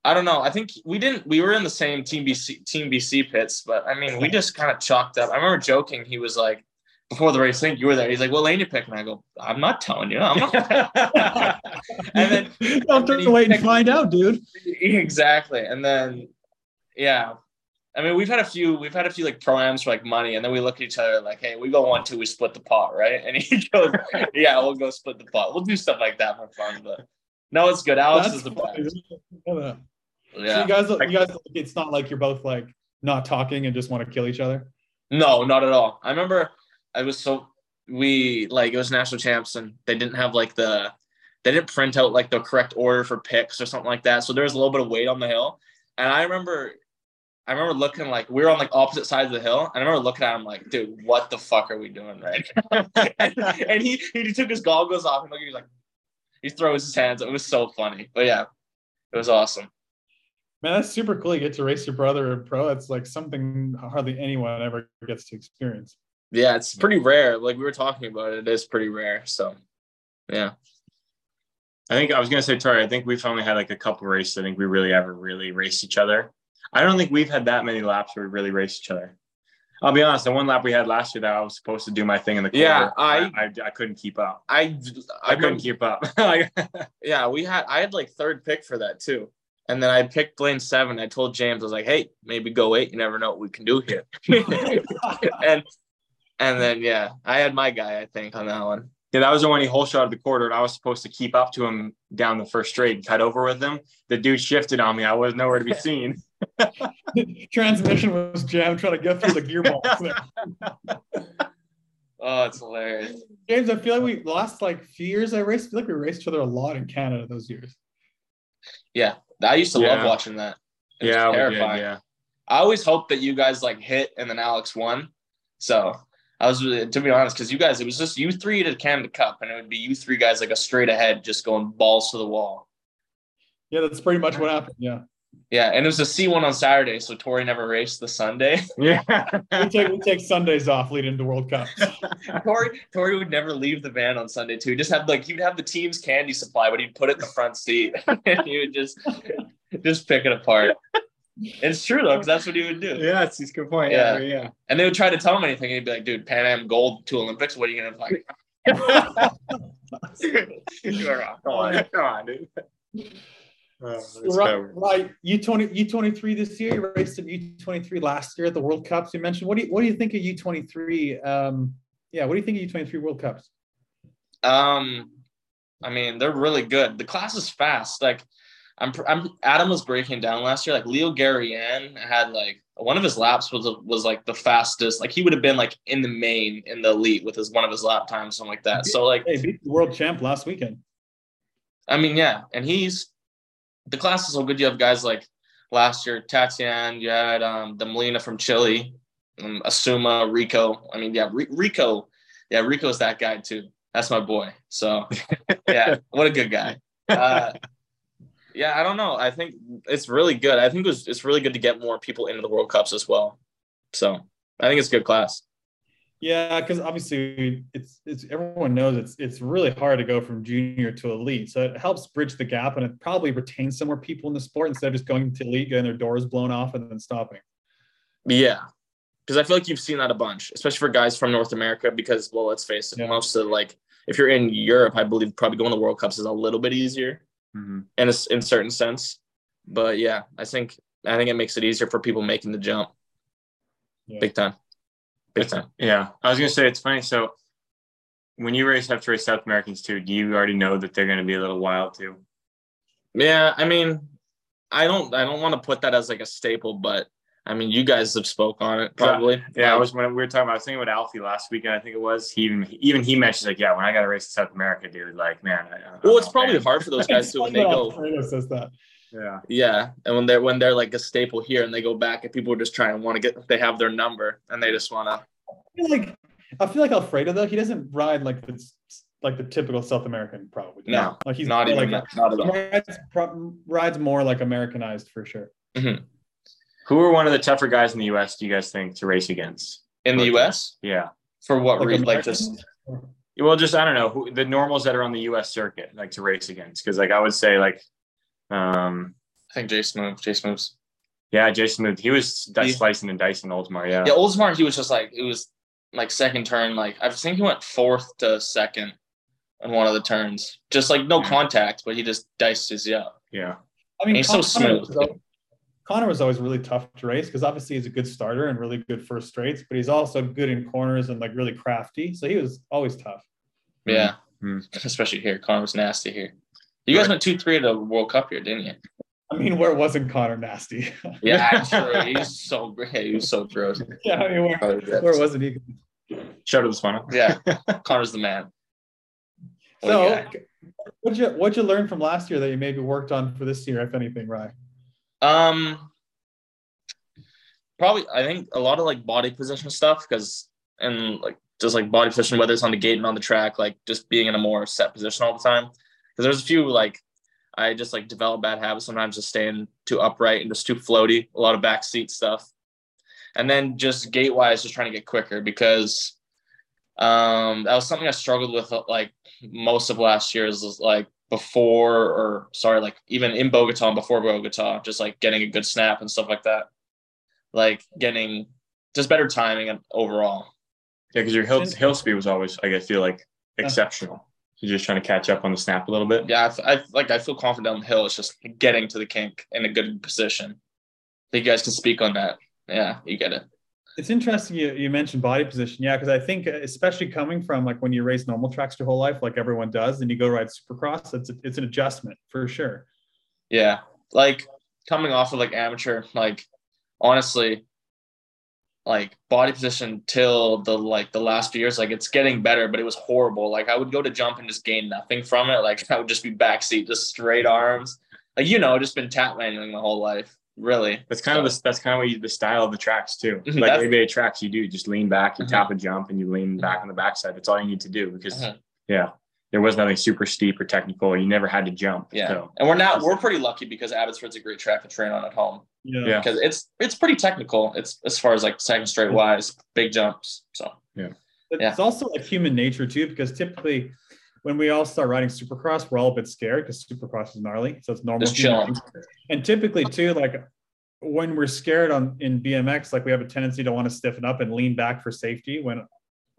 I don't know. I think we didn't. We were in the same team BC team BC pits, but I mean, we just kind of chalked up. I remember joking. He was like, before the race, I think you were there. He's like, "What lane you pick?" And I go, "I'm not telling you." I'm not. and then Don't have to and find out, dude. exactly. And then, yeah. I mean, we've had a few. We've had a few like proams for like money, and then we look at each other like, "Hey, we go one, two, we split the pot, right?" And he goes, "Yeah, we'll go split the pot. We'll do stuff like that for fun." But no, it's good. Alex That's is the funny. best. Yeah. So you guys, you guys, it's not like you're both like not talking and just want to kill each other. No, not at all. I remember I was so we like it was national champs and they didn't have like the they didn't print out like the correct order for picks or something like that. So there was a little bit of weight on the hill. And I remember I remember looking like we were on like opposite sides of the hill. And I remember looking at him like, dude, what the fuck are we doing right and, and he he took his goggles off and he was like he throws his hands. It was so funny. But yeah, it was awesome. Man, that's super cool. You get to race your brother in pro. It's like something hardly anyone ever gets to experience. Yeah, it's pretty rare. Like we were talking about it, it is pretty rare. So yeah. I think I was gonna say, Tory. I think we've only had like a couple races. I think we really ever really raced each other. I don't think we've had that many laps where we really raced each other. I'll be honest. The one lap we had last year that I was supposed to do my thing in the quarter, Yeah, I- I, I couldn't keep up. I I, I couldn't couldn't keep up. Yeah, we had I had like third pick for that too. And then I picked lane seven. I told James, I was like, hey, maybe go eight. You never know what we can do here. Oh and and then yeah, I had my guy, I think, on that one. yeah, that was the one he whole shot of the quarter, and I was supposed to keep up to him down the first straight and cut over with him. The dude shifted on me. I was nowhere to be seen. Transmission was jammed trying to get through the gearbox. Oh, it's hilarious. James, I feel like we last like few years I raced. I feel like we raced each other a lot in Canada those years. Yeah, I used to love watching that. It was Yeah, we did, yeah. I always hoped that you guys like hit and then Alex won. So I was to be honest, because you guys, it was just you three to Canada Cup, and it would be you three guys like a straight ahead, just going balls to the wall. Yeah, that's pretty much what happened. Yeah, Yeah, and it was a C1 on Saturday, so Tory never raced the Sunday. Yeah. we take we take Sundays off leading into World Cup. Tory Tory would never leave the van on Sunday too. He Just have like he would have the team's candy supply, but he'd put it in the front seat and he would just just pick it apart. It's true though, because that's what he would do. yeah, it's, it's a good point. Yeah. Yeah, yeah. And they would try to tell him anything, and he'd be like, "Dude, Pan Am gold, two Olympics. What are you gonna like?" You're wrong. Come on, come on, dude. Oh, right, right. U twenty U twenty three this year. You raced at U twenty three last year at the World Cups. You mentioned. What do you What do you think of U twenty three? Um, yeah. What do you think of U twenty three World Cups? Um, I mean, they're really good. The class is fast. Like, I'm, I'm Adam was breaking down last year. Like Leo Garoyan had like one of his laps was was like the fastest. Like he would have been like in the main in the elite with his one of his lap times, something like that. So like, Hey, beat the world champ last weekend. I mean, yeah, and he's the class is so good. You have guys like last year, Tatian. You had um, the Molina from Chile, um, Asuma, Rico. I mean, yeah, R- Rico. Yeah, Rico's that guy too. That's my boy. So, yeah, what a good guy. Uh, yeah, I don't know. I think it's really good. I think it was, it's really good to get more people into the World Cups as well. So, I think it's a good class. Yeah, because obviously it's it's everyone knows it's it's really hard to go from junior to elite. So it helps bridge the gap and it probably retains some more people in the sport instead of just going to elite, getting their doors blown off and then stopping. Yeah. Because I feel like you've seen that a bunch, especially for guys from North America. Because, well, let's face it, Yeah. most of like, if you're in Europe, I believe probably going to the World Cups is a little bit easier Mhm. in a in certain sense. But yeah, I think I think it makes it easier for people making the jump. Yeah. Big time, big time. Yeah, I was gonna say it's funny. So when you race have to race South Americans too, do you already know that they're gonna be a little wild too? Yeah, I mean, I don't I don't want to put that as like a staple, but I mean, you guys have spoke on it probably. Yeah, I Like, was when we were talking. About, I was thinking about Alfie last weekend. I think it was. He even even he mentioned like, yeah, when I got to race in South America, dude, like, man. I, I Well, it's know, probably man. hard for those guys too when they go. Alfredo says that. Yeah, Yeah, and when they're when they're like a staple here, and they go back, and people are just trying to want to get they have their number, and they just want to. I feel like I feel like Alfredo though he doesn't ride like the like the typical South American probably. No, like he's not more even like not at all. rides, pro- rides more like Americanized for sure. Mm-hmm. who are one of the tougher guys in the U.S. Do you guys think to race against? In the U.S. Yeah. for what Like reason? Like Americans? just Well, just I don't know who the normals that are on the U.S. circuit, like to race against, because like I would say like, um, I think Jason moves. Jason moves. yeah, Jason moved. He was di- He- slicing and dicing Oldsmar. Yeah. Yeah, Oldsmar, he was just like it was like second turn. Like I think he went fourth to second on one of the turns. Just like no Yeah. contact, but he just diced his yeah. yeah. I mean, He's so Connor smooth. was al- Connor was always really tough to race because obviously he's a good starter and really good first straights, but he's also good in corners and like really crafty. So he was always tough. Yeah, Mhm. especially here. Connor was nasty here. You guys went two three at the World Cup here, didn't you? I mean, where wasn't Connor nasty? Yeah, true. He's so great. He was so gross. yeah, I mean, where, where wasn't he? Shout out to the funnel. Yeah, Connor's the man. What So, what'd you what'd you learn from last year that you maybe worked on for this year, if anything, Rye? Um, probably I think a lot of like body position stuff because and like just like body position, whether it's on the gate and on the track, like just being in a more set position all the time. Because there's a few like I just like develop bad habits sometimes, just staying too upright and just too floaty. A lot of back seat stuff, and then just gate wise, just trying to get quicker because um that was something I struggled with like most of last year is like before or sorry like even in Bogota and before Bogota just like getting a good snap and stuff like that like getting just better timing and overall Yeah, because your hill, hill speed was always, I guess, feel like, exceptional. You're just trying to catch up on the snap a little bit. yeah I f- I, like I feel confident down the hill it's just getting to the kink in a good position I think you guys can speak on that yeah you get it It's interesting you, you mentioned body position. Yeah, because I think uh, especially coming from like when you race normal tracks your whole life, like everyone does, and you go ride supercross, it's it's an adjustment for sure. yeah like coming off of like amateur like honestly like body position till the like the last few years. Like it's getting better, but it was horrible. Like I would go to jump and just gain nothing from it. Like I would just be backseat, just straight arms. Like you know, just been tap manualing my whole life. Really. That's kind of the, that's kind of what you, the style of the tracks too. Mhm, Like ABA tracks, you do just lean back, you Mhm. tap a jump, and you lean back on the backside. That's all you need to do because Mhm. yeah, there was nothing super steep or technical. You never had to jump. Yeah. So, And we're not we're pretty lucky because Abbotsford's a great track to train on at home. Yeah. Yeah. Because it's it's pretty technical. It's as far as like second straight wise, big jumps. So It's Yeah. It's also like human nature too, because typically when we all start riding supercross, we're all a bit scared because supercross is gnarly. So it's normal. Just human chilling. And typically too, like when we're scared on in BMX, like we have a tendency to want to stiffen up and lean back for safety when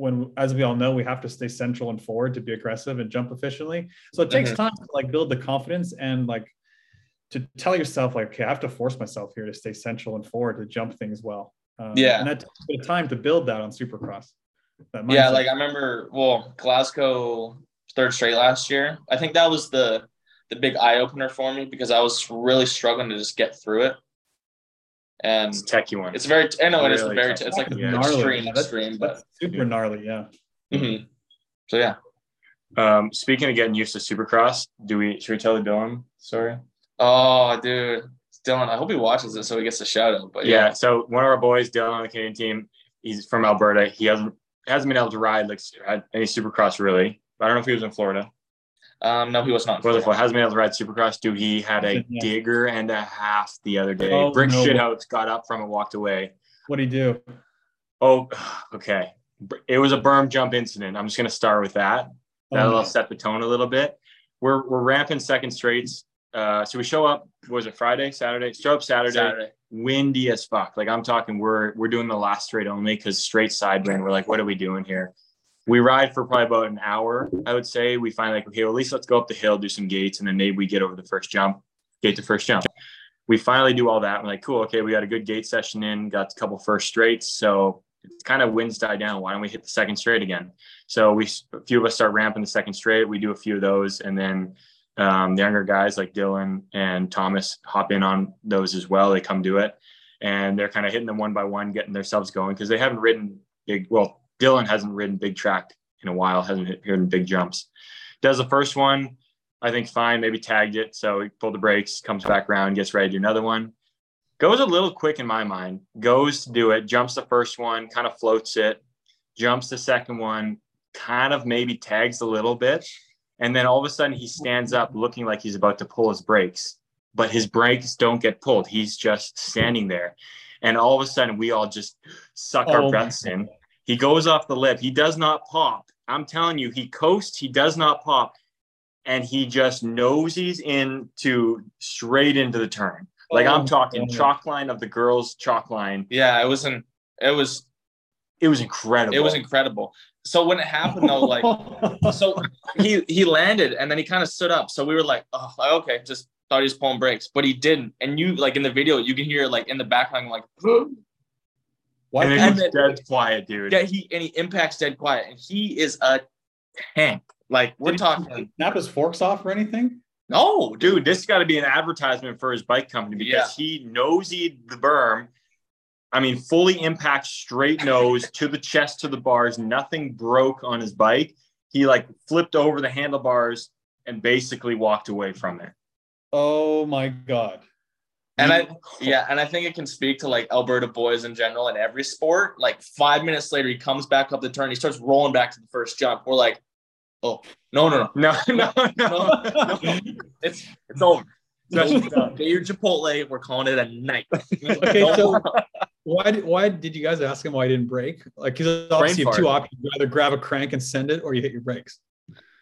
when as we all know, we have to stay central and forward to be aggressive and jump efficiently. So it takes Mhm. time to like build the confidence and like to tell yourself like, okay, I have to force myself here to stay central and forward to jump things well. Um, Yeah. and that takes a bit of time to build that on Supercross. That yeah, like I remember well, Glasgow third straight last year. I think that was the the big eye opener for me because I was really struggling to just get through it. And it's a techie one. it's very I know it is Really very tough. it's like Yeah. Gnarly. extreme, That's- extreme, but super gnarly, yeah. mhm. so yeah. Um, speaking of getting used to Supercross, do we should we tell the Dylan story? Oh, dude, Dylan. I hope he watches it so he gets a shout out. But yeah. yeah, So one of our boys, Dylan on the Canadian team, he's from Alberta. He hasn't hasn't been able to ride like any Supercross really. I don't know if he was in Florida. Um, no, he was not. Well, if he hasn't been able ride Supercross, dude, he had a Yeah. digger and a half the other day. Oh, Brick no. shithouse got up from it, walked away. What do he do? Oh, okay. It was a berm jump incident. I'm just gonna start with that. That'll Oh, set the tone a little bit. We're we're ramping second straights. Uh, so we show up. what Was it Friday, Saturday? Show up Saturday. Saturday. Windy as fuck. Like I'm talking, we're we're doing the last straight only because straight side wind. We're like, what are we doing here? We ride for probably about an hour. I would say we find like, okay, well, at least let's go up the hill, do some gates, and then maybe we get over the first jump, gate to first jump. We finally do all that. We're like, cool, okay, we got a good gate session in, got a couple first straights. So it's kind of winds die down. Why don't we hit the second straight again? So we a few of us start ramping the second straight. We do a few of those, and then um, the younger guys like Dylan and Thomas hop in on those as well. They come do it, and they're kind of hitting them one by one, getting themselves going because they haven't ridden big. Well, Dylan hasn't ridden big track in a while, hasn't hit, ridden big jumps. Does the first one, I think fine, maybe tagged it. So he pulled the brakes, comes back around, gets ready to do another one. Goes a little quick in my mind. Goes to do it, jumps the first one, kind of floats it, jumps the second one, kind of maybe tags a little bit. And then all of a sudden he stands up looking like he's about to pull his brakes, but his brakes don't get pulled. He's just standing there. And all of a sudden we all just suck Oh our breaths in. He goes off the lip. He does not pop. I'm telling you, he coasts, he does not pop. And he just noses into straight into the turn. Like Oh I'm talking my chalk line of the girls' chalk line. Yeah, it wasn't. It was. It was incredible. It was incredible. So when it happened though, like, so he he landed and then he kind of stood up. So we were like, oh, okay, just thought he was pulling brakes, but he didn't. And you like in the video, you can hear like in the background like, Why and and then then- dead quiet, dude. yeah, he and he impacts dead quiet, and he is a tank. Like we're Did he talking. snap his forks off or anything? No, dude. dude, this has got to be an advertisement for his bike company because he noseyed the berm. I mean, fully impact straight nose to the chest to the bars. Nothing broke on his bike. He like flipped over the handlebars and basically walked away from it. Oh my god. And I, yeah, and I think it can speak to like Alberta boys in general in every sport. Like five minutes later, he comes back up the turn, he starts rolling back to the first jump. We're like, oh no, no, no, No, no, no. no, no. it's it's over. Get your Chipotle. We're calling it a night. Okay, so why did why did you guys ask him why he didn't break? Like, because obviously you have two options: you either grab a crank and send it, or you hit your brakes.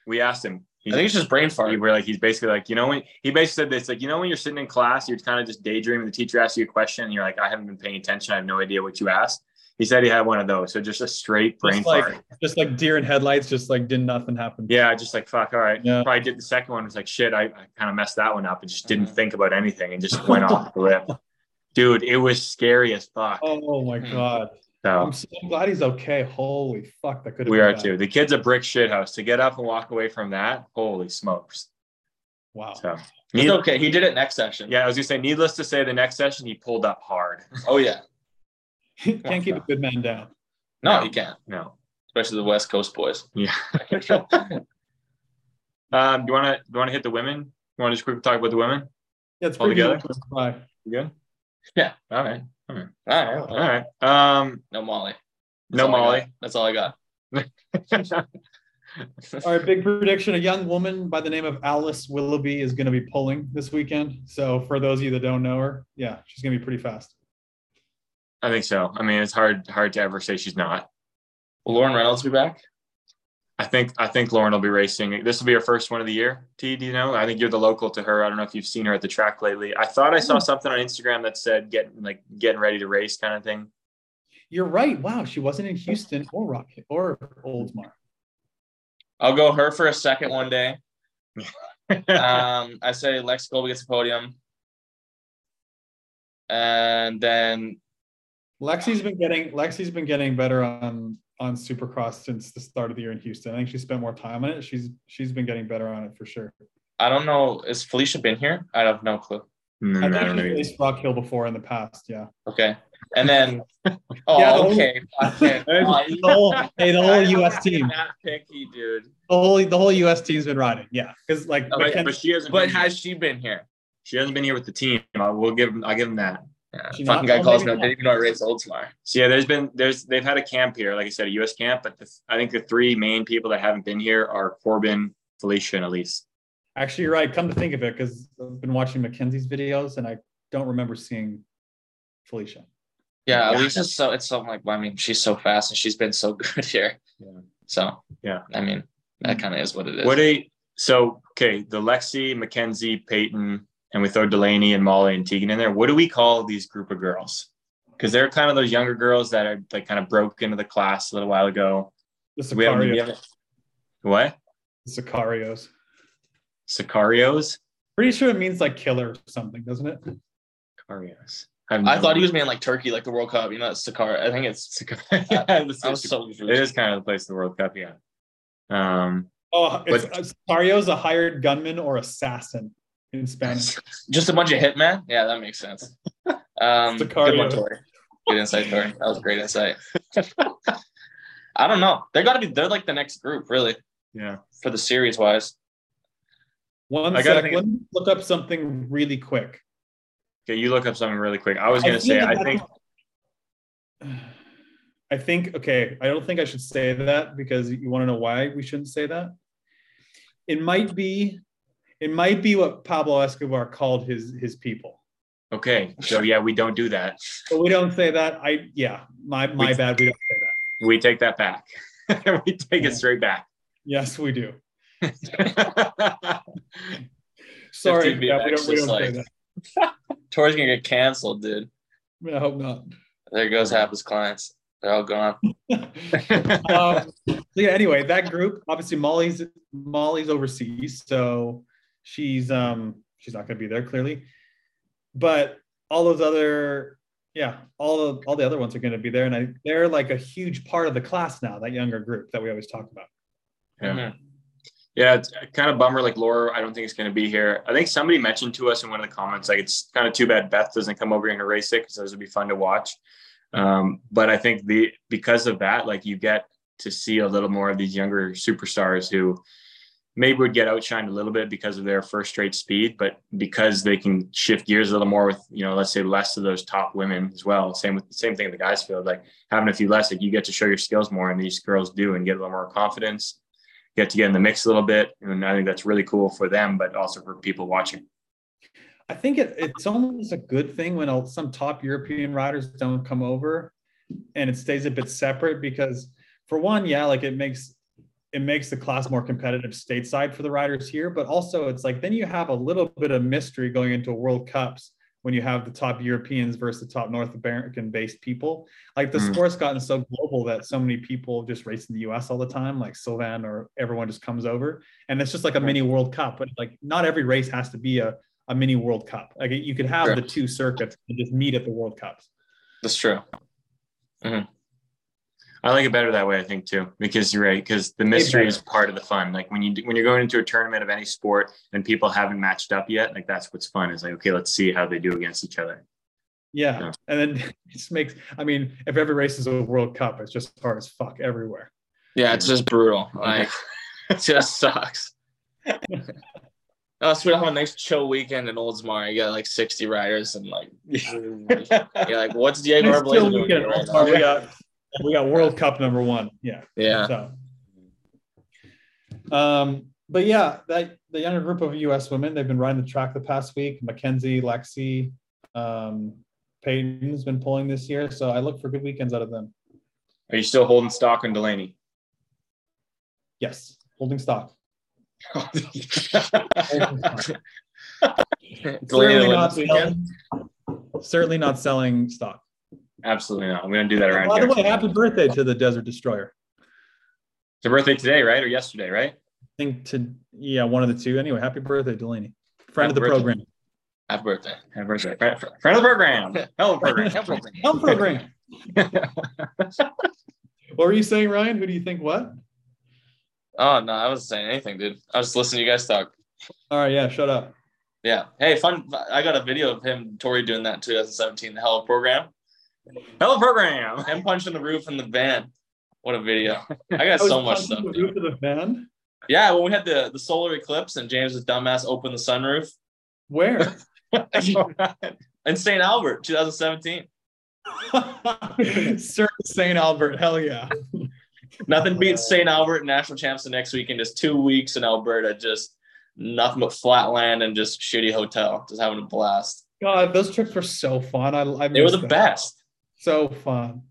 We asked him. I think it's just brain fart. We were like, he's basically like, you know, when he basically said this, like, you know, when you're sitting in class, you're kind of just daydreaming. The teacher asks you a question, and you're like, I haven't been paying attention. I have no idea what you asked. He said he had one of those. So just a straight brain Just like fart. just like deer in headlights, just like did nothing happen. Yeah, just like fuck. All right. Yeah. Probably did the second one. Was like shit. I, I kind of messed that one up and just didn't Mhm. think about anything and just went off the lip. Dude, it was scary as fuck. Oh my Hmm. god. So I'm so glad he's okay. Holy fuck, that could have we been are bad. too. The kid's a brick shit house. To get up and walk away from that, holy smokes. Wow. So It's need- okay. He did it next session. yeah, I was gonna say, needless to say, the next session he pulled up hard. Oh yeah. Can't keep a good man down. No, you can't. No. Especially the West Coast boys. Yeah. um, do you want to do you want to hit the women? You want to just quickly talk about the women? Yeah, it's All pretty together? good. Bye. You good? Yeah. All right. All right. All right. All right. Um, No Molly. That's no all I got. Molly. That's all I got. All right, big prediction. A young woman by the name of Alise Willoughby is going to be pulling this weekend. So, for those of you that don't know her, yeah, she's going to be pretty fast. I think so. I mean, it's hard hard to ever say she's not. Will Lauren Reynolds be back? I think I think Lauren will be racing. This will be her first one of the year. T, do you know? I think you're the local to her. I don't know if you've seen her at the track lately. I thought I saw something on Instagram that said getting like getting ready to race kind of thing. You're right. Wow, she wasn't in Houston or Rock or Oldsmar. I'll go her for a second one day. um, I say Lex Colby gets a podium. And then Lexi's been getting Lexi's been getting better on on Supercross since the start of the year in Houston. I think she spent more time on it. She's she's been getting better on it for sure. I don't know. Is Felicia been here? I have no clue. Mm, I I think don't know. she's raced Rock Hill before in the past. Yeah. Okay. And then oh Yeah, the whole- okay. Okay. Oh, The whole, hey, the whole U.S. team, That picky, dude. the whole the whole U.S. team's been riding. Yeah, because like But, but she hasn't. But been, has she been here? she hasn't been here with the team. I will give. I'll give them that. Yeah. She Fucking not? guy calls me. maybe I didn't even know I raced Oldsmar. So yeah, there's been there's they've had a camp here, like I said, a U.S. camp. But the, I think the three main people that haven't been here are Corbin, Felicia, and Elise. actually you're right. Come to think of it, because I've been watching Mackenzie's videos and I don't remember seeing Felicia. Yeah, Yeah. Alicia's so it's so like I mean she's so fast and she's been so good here. Yeah. So Yeah. I mean that mm. kind of is what it is. What do you, so okay, the Lexi, Mackenzie, Peyton, and we throw Delaney and Molly and Tegan in there. What do we call these group of girls? Because they're kind of those younger girls that are like kind of broke into the class a little while ago. The We haven't, we Sicarios. haven't- what? The Sicarios. Sicarios? Pretty sure it means like killer or something, doesn't it? Sicarios. I thought he was meaning like Turkey, like the World Cup. You know, it's Sakarya. I think it's. yeah, I was so it confused. is kind of the place of the World Cup, yeah. Um, Oh, it's, But- uh, Sicario's a hired gunman or assassin in Spanish. Just a bunch of hitmen. Yeah, that makes sense. Um, good one, Tory. Good insight, Tory. That was great insight. I don't know. They're got to be. They're like the next group, really, yeah. for the series wise. One I gotta sec. think- Let me look up something really quick. Okay, you look up something really quick. I was gonna feel say, I think I think okay. I don't think I should say that because you want to know why we shouldn't say that. It might be, it might be what Pablo Escobar called his his people. okay. So yeah, we don't do that. But we don't say that. I yeah, my my We- bad. We don't say that. We take that back. we take it straight back. Yes, we do. Sorry, yeah, we don't, we don't say that. Tory's gonna get canceled, dude. I hope not. There goes half his clients. They're all gone. um, so yeah. Anyway, that group obviously Molly's Molly's overseas, so she's um she's not going to be there clearly. But all those other yeah, all the all the other ones are going to be there, and I, they're like a huge part of the class now. That younger group that we always talk about. Yeah. Mhm. Yeah, it's kind of bummer. Like Laura, I don't think it's going to be here. I think somebody mentioned to us in one of the comments, like it's kind of too bad Beth doesn't come over here and race it because those would be fun to watch. Um, but I think the because of that, like you get to see a little more of these younger superstars who maybe would get outshined a little bit because of their first straight speed, but because they can shift gears a little more with, you know, let's say less of those top women as well. Same with the same thing in the guys field, like having a few less, like you get to show your skills more and these girls do and get a little more confidence, get to get in the mix a little bit. And I think that's really cool for them, but also for people watching. I think it, it's almost a good thing when some top European riders don't come over and it stays a bit separate because for one, yeah, like it makes it makes the class more competitive stateside for the riders here, but also it's like then you have a little bit of mystery going into World Cups when you have the top Europeans versus the top North American based people. Like the Mm. sport's gotten so global that so many people just race in the US all the time, like Sylvain or everyone just comes over. And it's just like a mini World Cup, but like not every race has to be a, a mini World Cup. Like you could have Sure. the two circuits and just meet at the World Cups. That's true. I like it better that way, I think too, because you're right. Because the mystery is part of the fun. Like when you when you're going into a tournament of any sport and people haven't matched up yet, like that's what's fun. Is like okay, let's see how they do against each other. Yeah. Yeah. And then it just makes, I mean, if every race is a World Cup, it's just hard as fuck everywhere. Yeah, it's just brutal. Like, it just sucks. Oh, so we have a nice chill weekend in Oldsmar. You got like 60 riders and like, you're like, what's Diego Next doing right now? we got we got World Cup number one. Yeah. Yeah. So, um, but yeah, that the younger group of U.S. women, they've been riding the track the past week. Mackenzie, Lexi, um, Peyton's been pulling this year, so I look for good weekends out of them. Are you still holding stock on Delaney? Yes, holding stock. Delaney certainly, not selling, certainly not selling stock. Absolutely not. We don't do that around By here. the way, happy birthday to the Desert Destroyer. It's her birthday today, right? Or yesterday, right? I think to yeah, one of the two. Anyway, happy birthday, Delaney, friend Happy of the birthday. program. Happy birthday. Happy birthday. Friend, friend of the program. Hell of a program. Helm program. what were you saying, Ryan? Who do you think what? Oh, no, I wasn't saying anything, dude. I was just listening to you guys talk. All right, yeah, shut up. Yeah. Hey, fun. I got a video of him, Tory, doing that in 2017, the Hell of program. Hell of a program. Him punching the roof in the van. What a video. I got so much stuff. The roof of the van. Yeah, when we had the, the solar eclipse and James's dumbass opened the sunroof Where? in St. Albert, 2017. Sir St. Albert. Hell yeah. Nothing beats St. Albert national champs the next weekend. Just two weeks in Alberta, just nothing but flat land and just shitty hotel, just having a blast. God, those trips were so fun. I, I They were the them. best. So fun.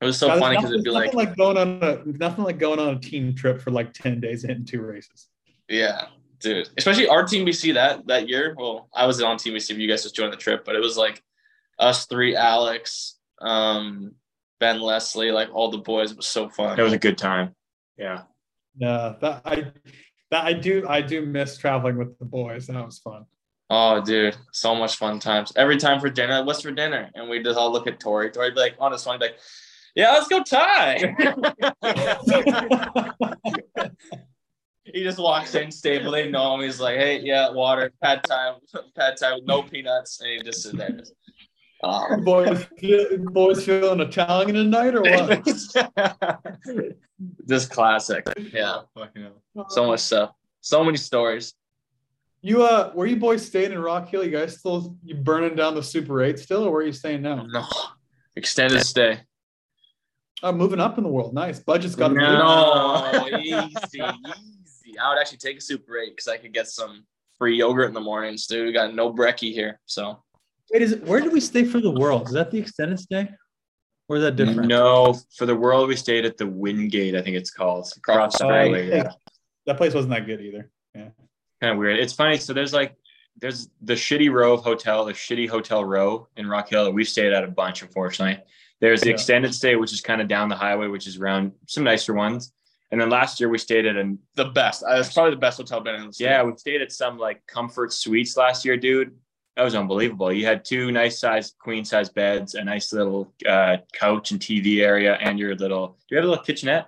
It was so God, funny because it'd be like, nothing like going on a nothing like going on a team trip for like 10 days and hitting two races. yeah, dude. Especially our Team BC that that year. Well, I was on Team BC, but you guys just joined the trip. But it was like us three, Alex, um, Ben Leslie, like all the boys. It was so fun. It was a good time. Yeah. Yeah, that I that I do I do miss traveling with the boys. That was fun. Oh, dude, so much fun times. Every time for dinner, what's for dinner? And we just all look at Tory. Tory'd be like, on his phone, like, yeah, let's go tie. he just walks in stable. They know him. He's like, hey, yeah, water, pad time, pad time no peanuts. And he just sits there. Just, um, boys, boys feeling Italian tonight or what? just classic. Yeah. So much stuff. So many stories. You uh, were you boys staying in Rock Hill? You guys still you burning down the Super Eight still, or where are you staying now? No. Extended stay. Oh, moving up in the world. Nice. Budget's got to No, easy, easy. I would actually take a Super 8 because I could get some free yogurt in the mornings, dude. We got no brekkie here. So Wait, is it where did we stay for the World? Is that the extended stay, or is that different? No, for the world we stayed at the Wingate, I think it's called. Across the Oh, fairway, yeah. yeah. that place wasn't that good either. Kind of weird. It's funny. So there's like there's the shitty row of hotel, the shitty hotel row in Rock Hill that we've stayed at a bunch, unfortunately. There's the Yeah. extended stay, which is kind of down the highway, which is around some nicer ones. And then last year we stayed at an the best. Uh, It's probably the best hotel been in. the state. yeah, we stayed at some like comfort suites last year, dude. That was unbelievable. You had two nice sized queen size beds, a nice little uh, couch and TV area, and your little. Do you have a little kitchenette?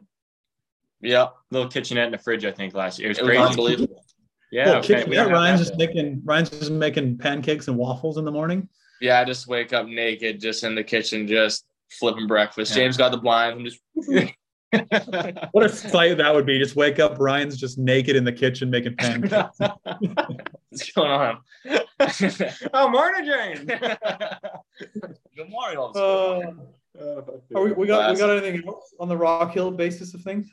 Yeah. Little kitchenette and a fridge, I think last year. It was It was crazy. unbelievable. Yeah, Cool, okay, kitchen- yeah, Ryan's just making Ryan's just making pancakes and waffles in the morning. Yeah, I just wake up naked, just in the kitchen, just flipping breakfast. Yeah. James got the blinds. I'm just What a sight that would be! Just wake up, Ryan's just naked in the kitchen making pancakes. what's going on? oh, morning, Jane. Good morning, all Uh, are we, we got we got anything else on the Rock Hill basis of things?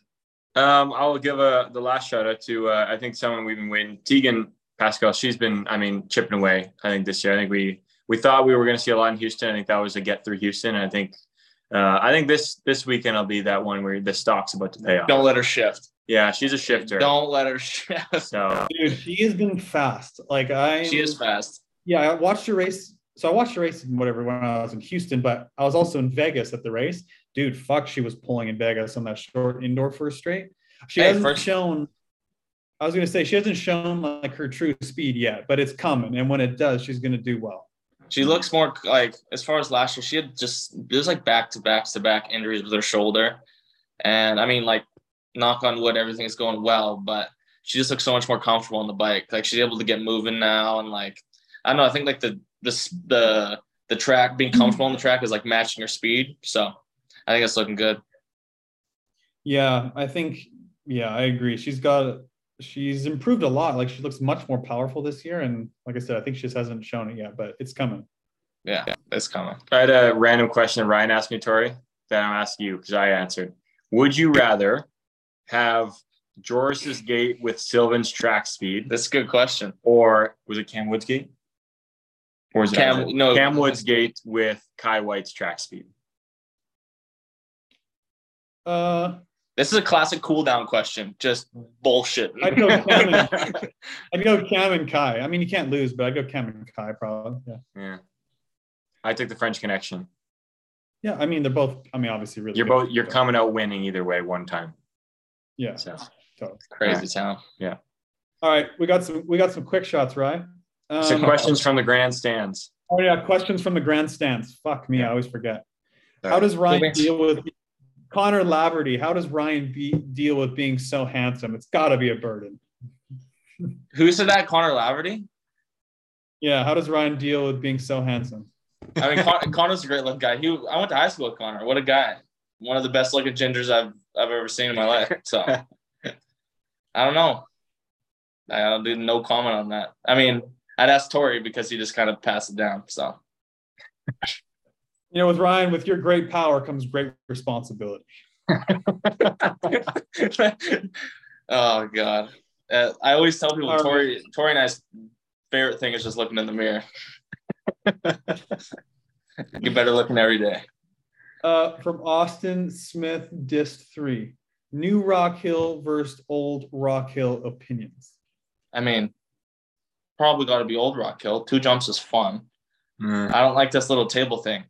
Um, I'll give a the last shout out to uh, I think someone we've been waiting, Tegan Pascal. She's been, I mean, chipping away. I think this year. I think we we thought we were going to see a lot in Houston. I think that was a get through Houston. And I think uh, I think this this weekend will be that one where the stock's about to pay off. Don't let her shift. Yeah, she's a shifter. Don't let her shift. So Dude, she has been fast. Like I, She is fast. Yeah, I watched the race. So I watched the race in whatever when I was in Houston, but I was also in Vegas at the race. Dude, fuck, she was pulling in Vegas on that short indoor first straight. She Hey, hasn't first- shown. I was gonna say she hasn't shown like her true speed yet, but it's coming, and when it does, she's gonna do well. She looks more like as far as last year, she had just there's like back to back to back injuries with her shoulder. And I mean, like, knock on wood, everything is going well, but she just looks so much more comfortable on the bike. Like she's able to get moving now and like I don't know, I think like the the the the track, being comfortable on the track is like matching her speed. So I think it's looking good. Yeah, I think yeah, I agree. She's got she's improved a lot. Like she looks much more powerful this year, and like I said, I think she just hasn't shown it yet, but it's coming. Yeah, it's coming. I had a random question that Ryan asked me, Tory, that I'm asking you because I answered. Would you rather have Joris's gate with Sylvain's track speed, That's a good question. or was it Cam Woods gate? Or is it Cam- no. Cam Woods gate with Kye Whyte's track speed? Uh, This is a classic cool down question. Just bullshit. I'd go Cam and, I'd go Cam and Kye. I mean, you can't lose, but I'd go Cam and Kye probably. Yeah. Yeah. I took the French connection. Yeah, I mean they're both. I mean, obviously, really. You're good, both you're but- coming out winning either way one time. Yeah. So totally. Crazy town. Yeah. All right, we got some. We got some quick shots, right? Um, so questions from the grandstands. Oh yeah, questions from the grandstands. Fuck me, I always forget. All How does Ryan deal with Connor Laverty? How does Ryan be, deal with being so handsome? It's got to be a burden. Who said that? Connor Laverty? Yeah, how does Ryan deal with being so handsome? I mean, Con- Connor's a great looking guy. He, I went to high school with Connor. What a guy! One of the best looking gingers I've I've ever seen in my life. So I don't know. I don't do no comment on that. I mean, I'd ask Tory because he just kind of passed it down. So You know, with Ryan, with your great power comes great responsibility. oh god, uh, I always tell people Tory Tory and I's favorite thing is just looking in the mirror. Get better looking every day. Uh, from Austin Smith, Dist three, new Rock Hill versus old Rock Hill opinions. I mean, probably got to be old Rock Hill. Two jumps is fun. Mm. I don't like this little table thing.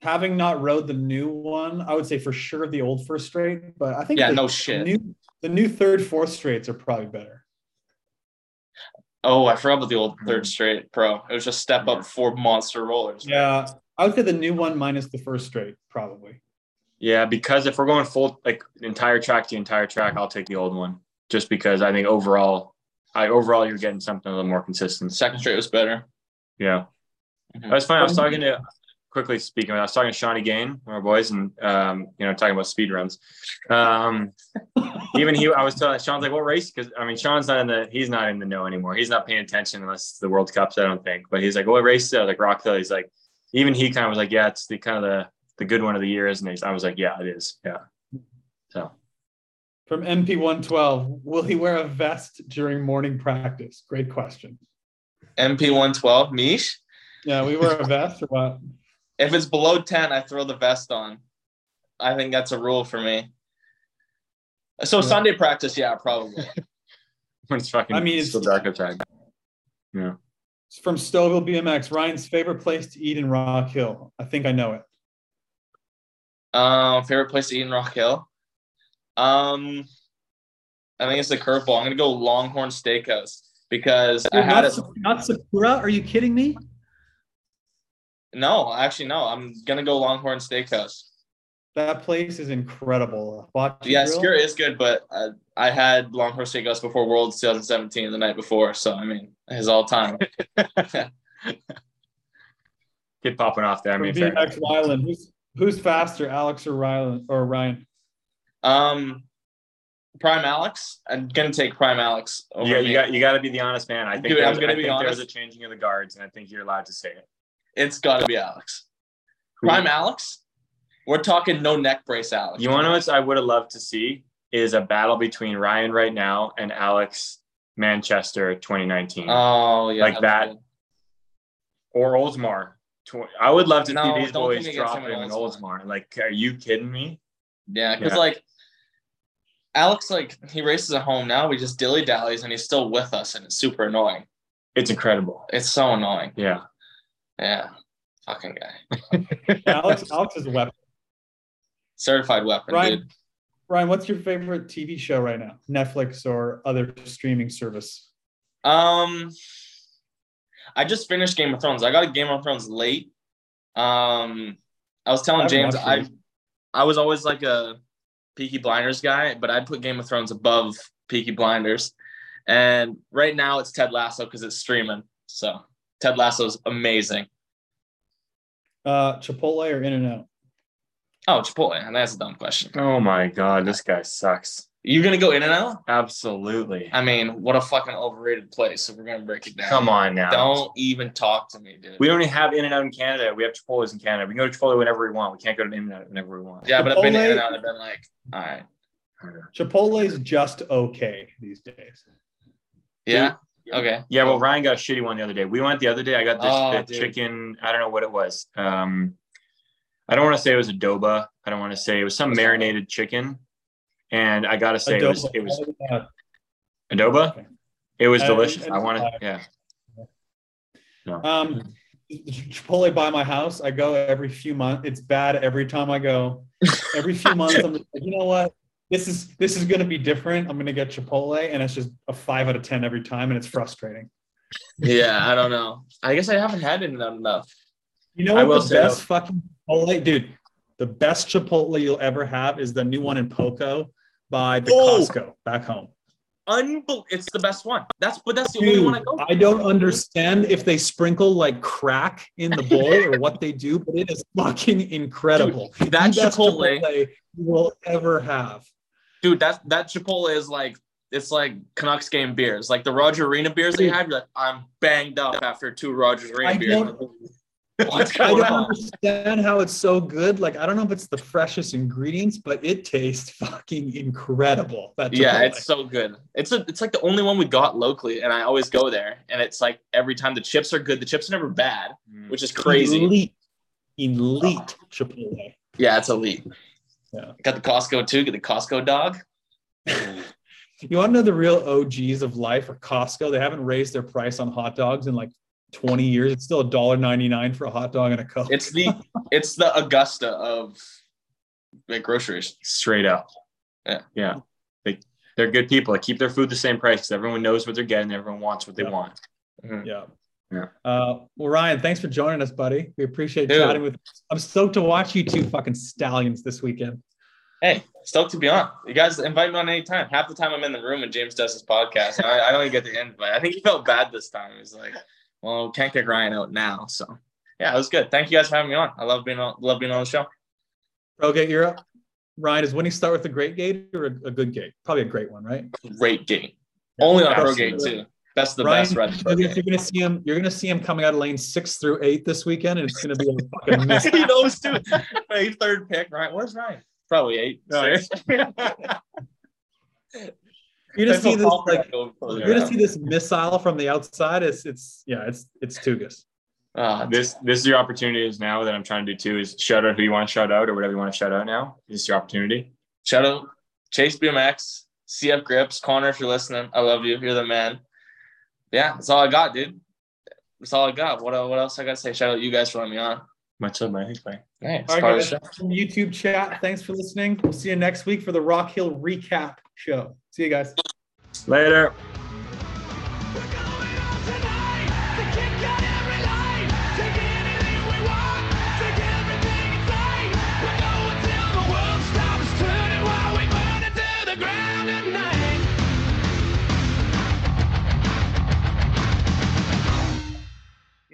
Having not rode the new one, I would say for sure the old first straight, but I think Yeah, the, no the shit. new the new third fourth straights are probably better. Oh, I forgot about the old third straight pro. It was just step up four monster rollers. Yeah, I would say the new one minus the first straight probably. Yeah, because if we're going full like entire track to entire track, I'll take the old one. Just because I think overall, I overall you're getting something a little more consistent. Second straight was better. Yeah. Mhm. That's funny. I was talking to quickly speaking, I was talking to Shawnee Gain, one of our boys, and um, you know, talking about speed runs. Um, even he, I was telling Sean's like, what race? Because I mean, Sean's not in the, he's not in the know anymore. He's not paying attention unless it's the World Cups. I don't think. But he's like, what race? Is it? I was like Rock Hill. He's like, even he kind of was like, yeah, it's the kind of the the good one of the year, isn't it? I was like, yeah, it is. Yeah. So From MP112, will he wear a vest during morning practice? Great question. MP one twelve, Mish. Yeah, we wear a vest or what? If it's below ten, I throw the vest on. I think that's a rule for me. So Sunday practice, yeah, probably. when it's fucking, I mean, it's still it's- dark outside. Yeah. It's from Stouffville BMX. Ryan's favorite place to eat in Rock Hill. I think I know it. Um, favorite place to eat in Rock Hill. Um, I think it's the curveball. I'm gonna go Longhorn Steakhouse because I had not, it. Not Sakura? Are you kidding me? No, actually, no. I'm gonna go Longhorn Steakhouse. That place is incredible. Hibachi Yeah, grill? Sakura is good, but I, I had Longhorn Steakhouse before Worlds 2017 the night before, so I mean, his all time. Kid popping off there. I mean, fair enough. BMX Wyland. Who's who's faster, Alex or Ryan or Ryan? Um, Prime Alex. I'm gonna take Prime Alex. Over Yeah, me. you got you got to be the honest man. I think Dude, I'm there's, gonna I be think there's a changing of the guards, and I think you're allowed to say it. It's got to be Alex. Prime Alex. We're talking no neck brace Alex. You want to know what I would have loved to see is a battle between Ryan right now and Alex Manchester 2019 Oh yeah, Like that. good. or Oldsmar. I would love to No, see these boys drop him in Oldsmar. Like, are you kidding me? Yeah, because Yeah. like Alex, like he races at home now. We just dilly dallies, and he's still with us, and it's super annoying. It's incredible. It's so annoying. Yeah. Yeah, fucking guy. Alex Alex is a weapon. Certified weapon, Ryan, dude. Ryan, what's your favorite TV show right now? Netflix or other streaming service? Um, I just finished Game of Thrones. I got a Game of Thrones late. Um, I was telling I James I. I was always like a Peaky Blinders guy, but I'd put Game of Thrones above Peaky Blinders. And right now it's Ted Lasso because it's streaming. So Ted Lasso's amazing. Uh, Chipotle or In and Out? Oh, Chipotle. And that's a dumb question. Oh my god, this guy sucks. You're gonna go in and out? Absolutely. I mean, what a fucking overrated place. So we're gonna break it down. Come on now. Don't even talk to me, dude. We don't even have In and Out in Canada. We have Chipotle's in Canada. We can go to Chipotle whenever we want. We can't go to In and Out whenever we want. yeah, but I've been in Chipotle- and out. I've been like, all right. Chipotle's just okay these days. Yeah. Okay. Yeah, well, Ryan got a shitty one the other day. We went the other day. I got this Oh, the chicken. I don't know what it was. Um, I don't want to say it was adoba. I don't want to say it was some marinated chicken. And I gotta say it was it was uh, adoba. Okay. It was Uh, delicious. and- I want to. uh, Yeah. Um, Chipotle by my house. I go every few months. It's bad every time I go. Every few months, I'm just like, you know what? This is this is going to be different. I'm going to get Chipotle, and it's just a five out of ten every time, and it's frustrating. Yeah, I don't know. I guess I haven't had it enough. You know what the best fucking Chipotle, dude? The best Chipotle you'll ever have is the new one in Poco by the Oh! Costco back home. Unbel- it's the best one. That's but that's the only one I go. I don't understand if they sprinkle like crack in the bowl or what they do, but it is fucking incredible. Dude, that The best Chipotle- you will ever have. Dude, that that Chipotle is like it's like Canucks game beers, like the Roger Arena beers they Dude. have. You're like, I'm banged up after two Rogers Arena I beers. What's I don't on? understand how it's so good. Like, I don't know if it's the freshest ingredients, but it tastes fucking incredible. That Yeah, it's so good. It's a, it's like the only one we got locally, and I always go there. And it's like every time the chips are good. The chips are never bad, Mm. which is crazy. Elite, elite Chipotle. Yeah, it's elite. Yeah. Got the Costco too. Get the Costco dog. You want to know the real OGs of life or Costco? They haven't raised their price on hot dogs in like 20 years. It's still $1.99 for a hot dog and a Coke. It's the it's the Augusta of like groceries. Straight up. Yeah. Yeah. They they're good people. They keep their food the same price because everyone knows what they're getting. Everyone wants what they Yeah. want. yeah. Yeah. Uh, well, Ryan, thanks for joining us, buddy. We appreciate Dude. chatting with. I'm stoked to watch you two fucking stallions this weekend. Hey, stoked to be on. You guys invite me on any time. Half the time I'm in the room and James does his podcast. I, I don't even get the invite. I think he felt bad this time. He's like, well, can't kick Ryan out now. So yeah, it was good. Thank you guys for having me on. I love being on love being on the show. Pro Gate Europe. Ryan, is winning start with a great gate or a, a good gate? Probably a great one, right? Great game. Only on Pro. Gate too. Best of the Ryan, best red you're, you're gonna see him. You're gonna see him coming out of lane six through eight this weekend, and it's gonna be a fucking miss. he knows too. Hey, third pick, right? Where's Ryan? Probably eight. No, six. You're gonna see this like you're gonna see this missile from the outside. It's it's yeah, it's it's Tougas. Uh, This this is your opportunity is now that I'm trying to do too is shout out who you want to shout out or whatever you want to shout out now. This is your opportunity. Shout out Chase BMX, CF Grips, Connor, if you're listening, I love you. You're the man. Yeah, that's all I got, dude. That's all I got. What, uh, what else I got to say? Shout out you guys for letting me on. Much love, man. Thanks, man. Hey, it's All part right, of the guys, from YouTube chat. Thanks for listening. We'll see you next week for the Rock Hill recap show. See you guys. Later.